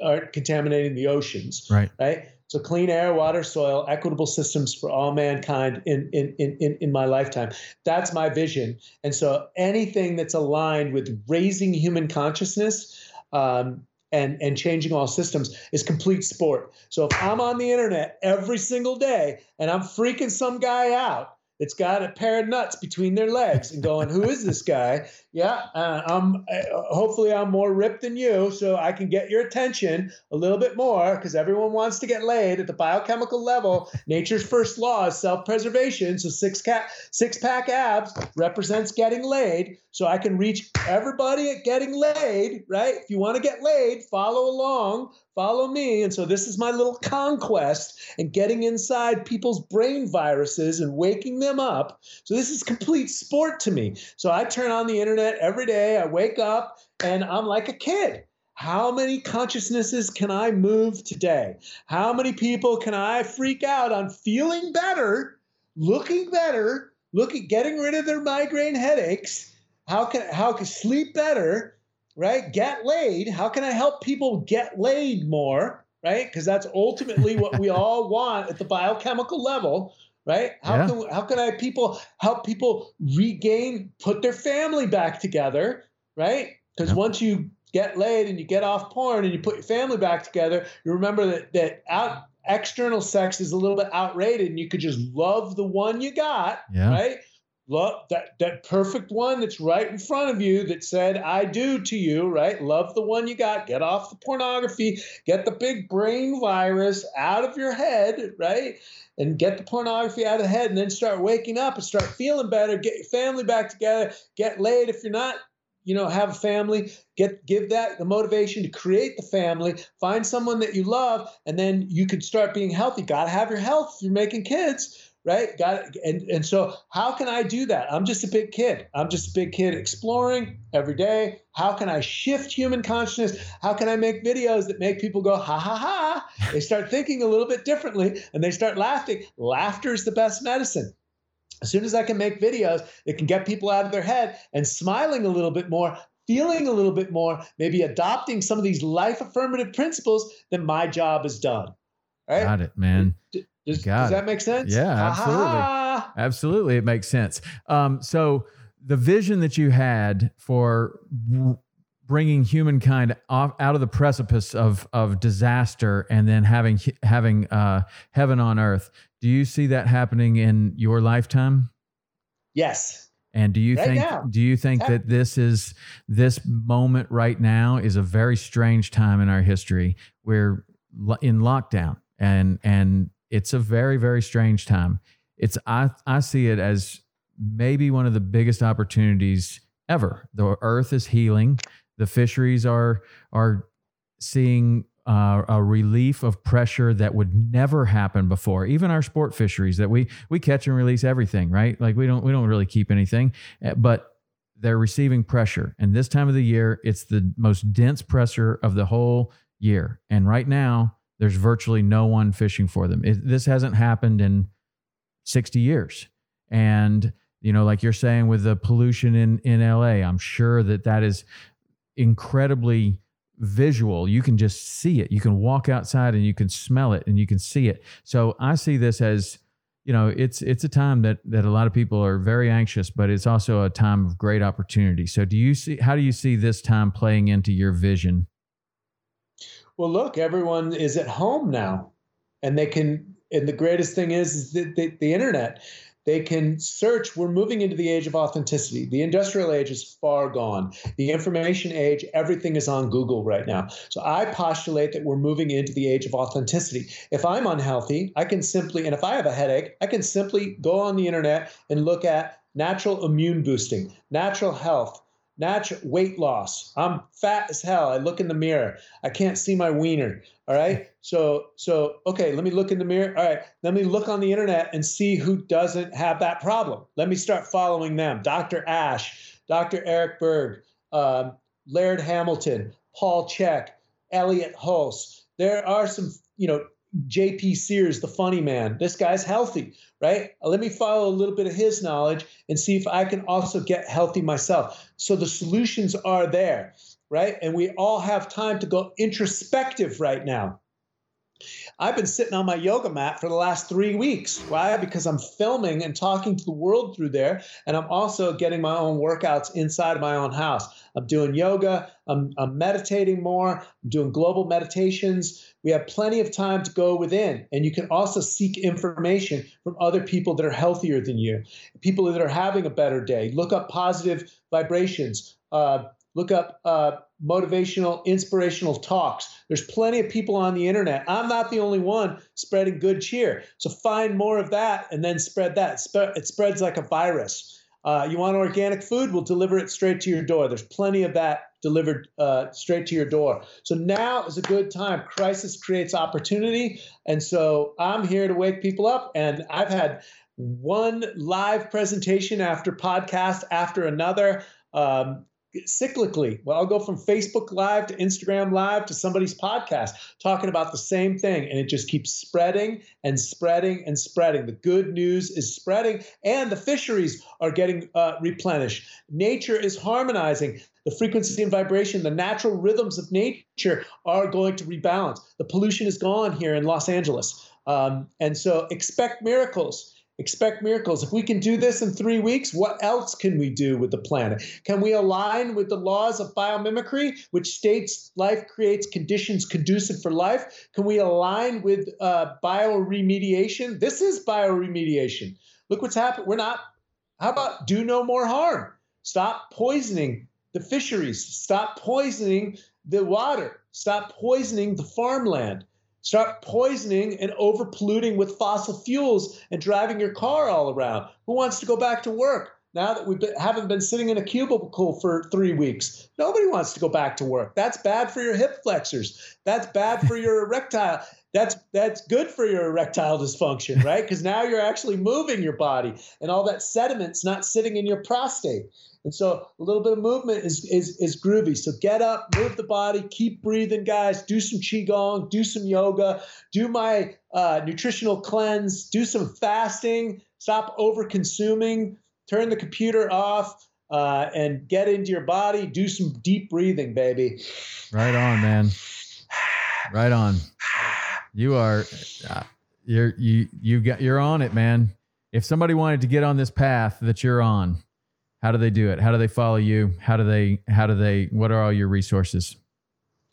aren't contaminating the oceans. Right. Right. So clean air, water, soil, equitable systems for all mankind in, in, in, in my lifetime. That's my vision. And so anything that's aligned with raising human consciousness um, and and changing all systems is complete sport. So if I'm on the internet every single day and I'm freaking some guy out that's got a pair of nuts between their legs and going, "Who is this guy?" Yeah, uh, I'm. Uh, hopefully, I'm more ripped than you, so I can get your attention a little bit more because everyone wants to get laid at the biochemical level. Nature's first law is self-preservation. So six cat, six pack abs represents getting laid. So I can reach everybody at getting laid. Right? If you want to get laid, follow along follow me. And so this is my little conquest and getting inside people's brain viruses and waking them up. So this is complete sport to me. So I turn on the internet every day. I wake up and I'm like a kid. How many consciousnesses can I move today? How many people can I freak out on feeling better, looking better, looking getting rid of their migraine headaches? How can how can sleep better? right? Get laid. How can I help people get laid more, right? Because that's ultimately what we all want at the biochemical level, right? How yeah. can how can I people help people regain, put their family back together, right? Because yeah. once you get laid and you get off porn and you put your family back together, you remember that that out external sex is a little bit outrated and you could just love the one you got, yeah. right? Love that that perfect one that's right in front of you that said i do to you right? Love the one you got. Get off the pornography. Get the big brain virus out of your head right? And get the pornography out of the head and then start waking up and start feeling better. Get your family back together. Get laid if you're not you know have a family. Get give that the motivation to create the family. Find someone that you love and then you can start being healthy. Got to have your health if you're making kids right? Got it. And and so how can I do that? I'm just a big kid. I'm just a big kid exploring every day. How can I shift human consciousness? How can I make videos that make people go ha ha ha? They start thinking a little bit differently and they start laughing. Laughter is the best medicine. As soon as I can make videos that can get people out of their head and smiling a little bit more, feeling a little bit more, maybe adopting some of these life affirmative principles, then my job is done. Right? Got it, man. Does, does that make sense? Yeah, absolutely. Absolutely. It makes sense. Um, so the vision that you had for bringing humankind off out of the precipice of of disaster and then having having uh, heaven on earth. Do you see that happening in your lifetime? Yes. And do you Right think now. do you think that this is this moment right now is a very strange time in our history? We're in lockdown and and it's a very very strange time. It's I I see it as maybe one of the biggest opportunities ever. The earth is healing. The fisheries are are seeing uh, a relief of pressure that would never happen before. Even our sport fisheries that we we catch and release everything, right? Like we don't we don't really keep anything, eh, but they're receiving pressure. And this time of the year, it's the most dense pressure of the whole year. And right now, there's virtually no one fishing for them. It, this hasn't happened in 60 years. And you know, like you're saying with the pollution in in LA, I'm sure that that is incredibly visual. You can just see it. You can walk outside and you can smell it and you can see it. So I see this as, you know, it's it's a time that that a lot of people are very anxious, but it's also a time of great opportunity. So do you see how do you see this time playing into your vision? Well, look, everyone is at home now, and they can. And the greatest thing is, is the, the, the internet. They can search. We're moving into the age of authenticity. The industrial age is far gone. The information age, everything is on Google right now. So I postulate that we're moving into the age of authenticity. If I'm unhealthy, I can simply, and if I have a headache, I can simply go on the internet and look at natural immune boosting, natural health, natural weight loss. I'm fat as hell. I look in the mirror. I can't see my wiener. All right. So so okay, let me look in the mirror. All right. Let me look on the internet and see who doesn't have that problem. Let me start following them. Dr. Ash, Dr. Eric Berg, um, Laird Hamilton, Paul Chek, Elliott Hulse. There are some, you know, JP Sears, the funny man. This guy's healthy, right? Let me follow a little bit of his knowledge and see if I can also get healthy myself. So the solutions are there, right? And we all have time to go introspective right now. I've been sitting on my yoga mat for the last three weeks. Why? Because I'm filming and talking to the world through there. And I'm also getting my own workouts inside my own house. I'm doing yoga. I'm, I'm meditating more. I'm doing global meditations. We have plenty of time to go within. And you can also seek information from other people that are healthier than you, people that are having a better day. Look up positive vibrations. Uh, look up uh, motivational, inspirational talks. There's plenty of people on the internet. I'm not the only one spreading good cheer. So find more of that and then spread that. It spreads like a virus. Uh, you want organic food? We'll deliver it straight to your door. There's plenty of that delivered uh, straight to your door. So now is a good time. Crisis creates opportunity. And so I'm here to wake people up. And I've had one live presentation after podcast after another. Um, cyclically. Well, I'll go from Facebook Live to Instagram Live to somebody's podcast talking about the same thing. And it just keeps spreading and spreading and spreading. The good news is spreading, and the fisheries are getting uh, replenished. Nature is harmonizing. The frequency and vibration, the natural rhythms of nature are going to rebalance. The pollution is gone here in Los Angeles. Um, and so expect miracles expect miracles. If we can do this in three weeks, what else can we do with the planet? Can we align with the laws of biomimicry, which states life creates conditions conducive for life? Can we align with uh, bioremediation? This is bioremediation. Look what's happened. We're not, how about do no more harm? Stop poisoning the fisheries, stop poisoning the water, stop poisoning the farmland. Start poisoning and over polluting with fossil fuels and driving your car all around. Who wants to go back to work now that we haven't been sitting in a cubicle for three weeks? Nobody wants to go back to work. That's bad for your hip flexors. That's bad for your erectile. That's that's good for your erectile dysfunction, right? Because now you're actually moving your body, and all that sediment's not sitting in your prostate. And so a little bit of movement is, is, is groovy. So get up, move the body, keep breathing, guys. Do some Qigong, do some yoga, do my uh, nutritional cleanse, do some fasting, stop over consuming, turn the computer off, uh, and get into your body. Do some deep breathing, baby. Right on, man. Right on. You are, uh, you're, you, you got, you're on it, man. If somebody wanted to get on this path that you're on, how do they do it? How do they follow you? How do they, how do they, what are all your resources?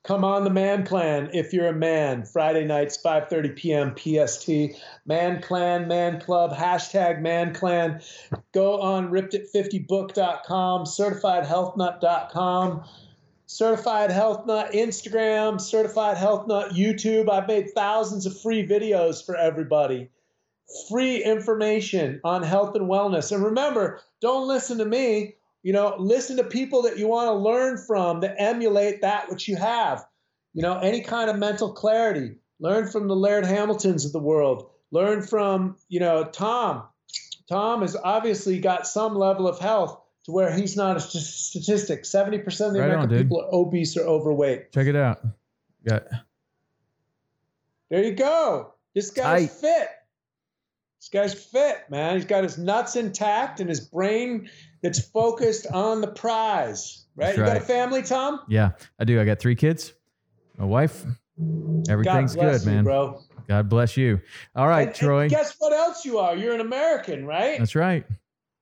Come on the Man Clan if you're a man. Friday nights, 5:30 p.m. PST. Man Clan, Man Club, hashtag Man Clan. Go on rippedat50book.com, certifiedhealthnut.com, certified health nut Instagram, certified health nut YouTube. I've made thousands of free videos for everybody. Free information on health and wellness. And remember, don't listen to me you know, listen to people that you want to learn from that emulate that which you have. You know, any kind of mental clarity. Learn from the Laird Hamiltons of the world. Learn from, you know, Tom. Tom has obviously got some level of health to where he's not a statistic. 70% of the right American on, people are obese or overweight. Check it out. Yeah. There you go. This guy's Tight. fit. This guy's fit, man. He's got his nuts intact and his brain that's focused on the prize, right? That's you right. got a family, Tom? Yeah, I do. I got three kids, a wife. Everything's good, you, man. Bro. God bless you. All right, and, Troy. And guess what else you are? You're an American, right? That's right.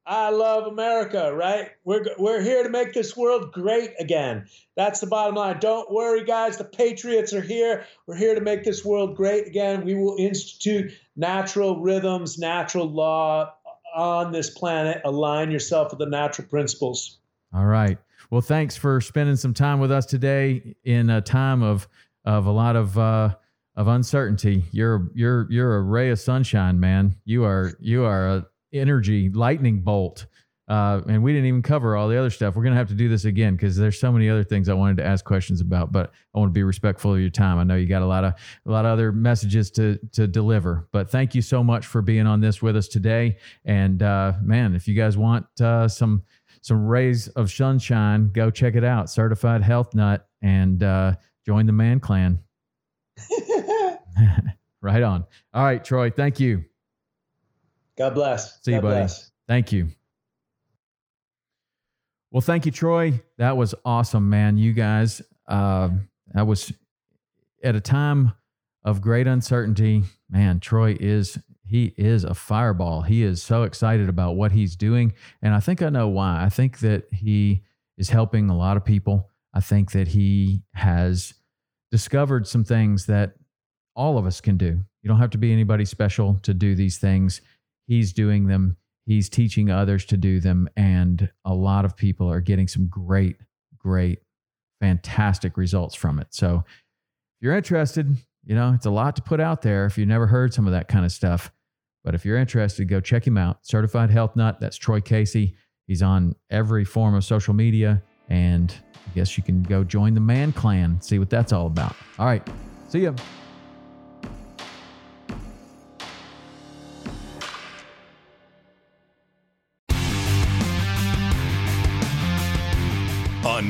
I love America, right? We're, we're here to make this world great again. That's the bottom line. Don't worry, guys. The Patriots are here. We're here to make this world great again. We will institute natural rhythms, natural law, on this planet, align yourself with the natural principles. All right. Well, thanks for spending some time with us today in a time of of a lot of uh, of uncertainty. You're you're you're a ray of sunshine, man. You are you are a energy lightning bolt uh, and we didn't even cover all the other stuff. We're going to have to do this again because there's so many other things I wanted to ask questions about, but I want to be respectful of your time. I know you got a lot of a lot of other messages to to deliver, but thank you so much for being on this with us today. And uh, man, if you guys want uh, some some rays of sunshine, go check it out. Certified Health Nut and uh, join the Man Clan. right on. All right, Troy. Thank you. God bless. See God you, buddy. Bless. Thank you. Well, thank you, Troy. That was awesome, man. You guys, uh, that was at a time of great uncertainty. Man, Troy is he is a fireball. He is so excited about what he's doing, and I think I know why. I think that he is helping a lot of people. I think that he has discovered some things that all of us can do. You don't have to be anybody special to do these things. He's doing them He's teaching others to do them. And a lot of people are getting some great, great, fantastic results from it. So if you're interested, you know, it's a lot to put out there if you've never heard some of that kind of stuff. But if you're interested, go check him out. Certified Health Nut. That's Troy Casey. He's on every form of social media. And I guess you can go join the Man Clan, see what that's all about. All right. See ya.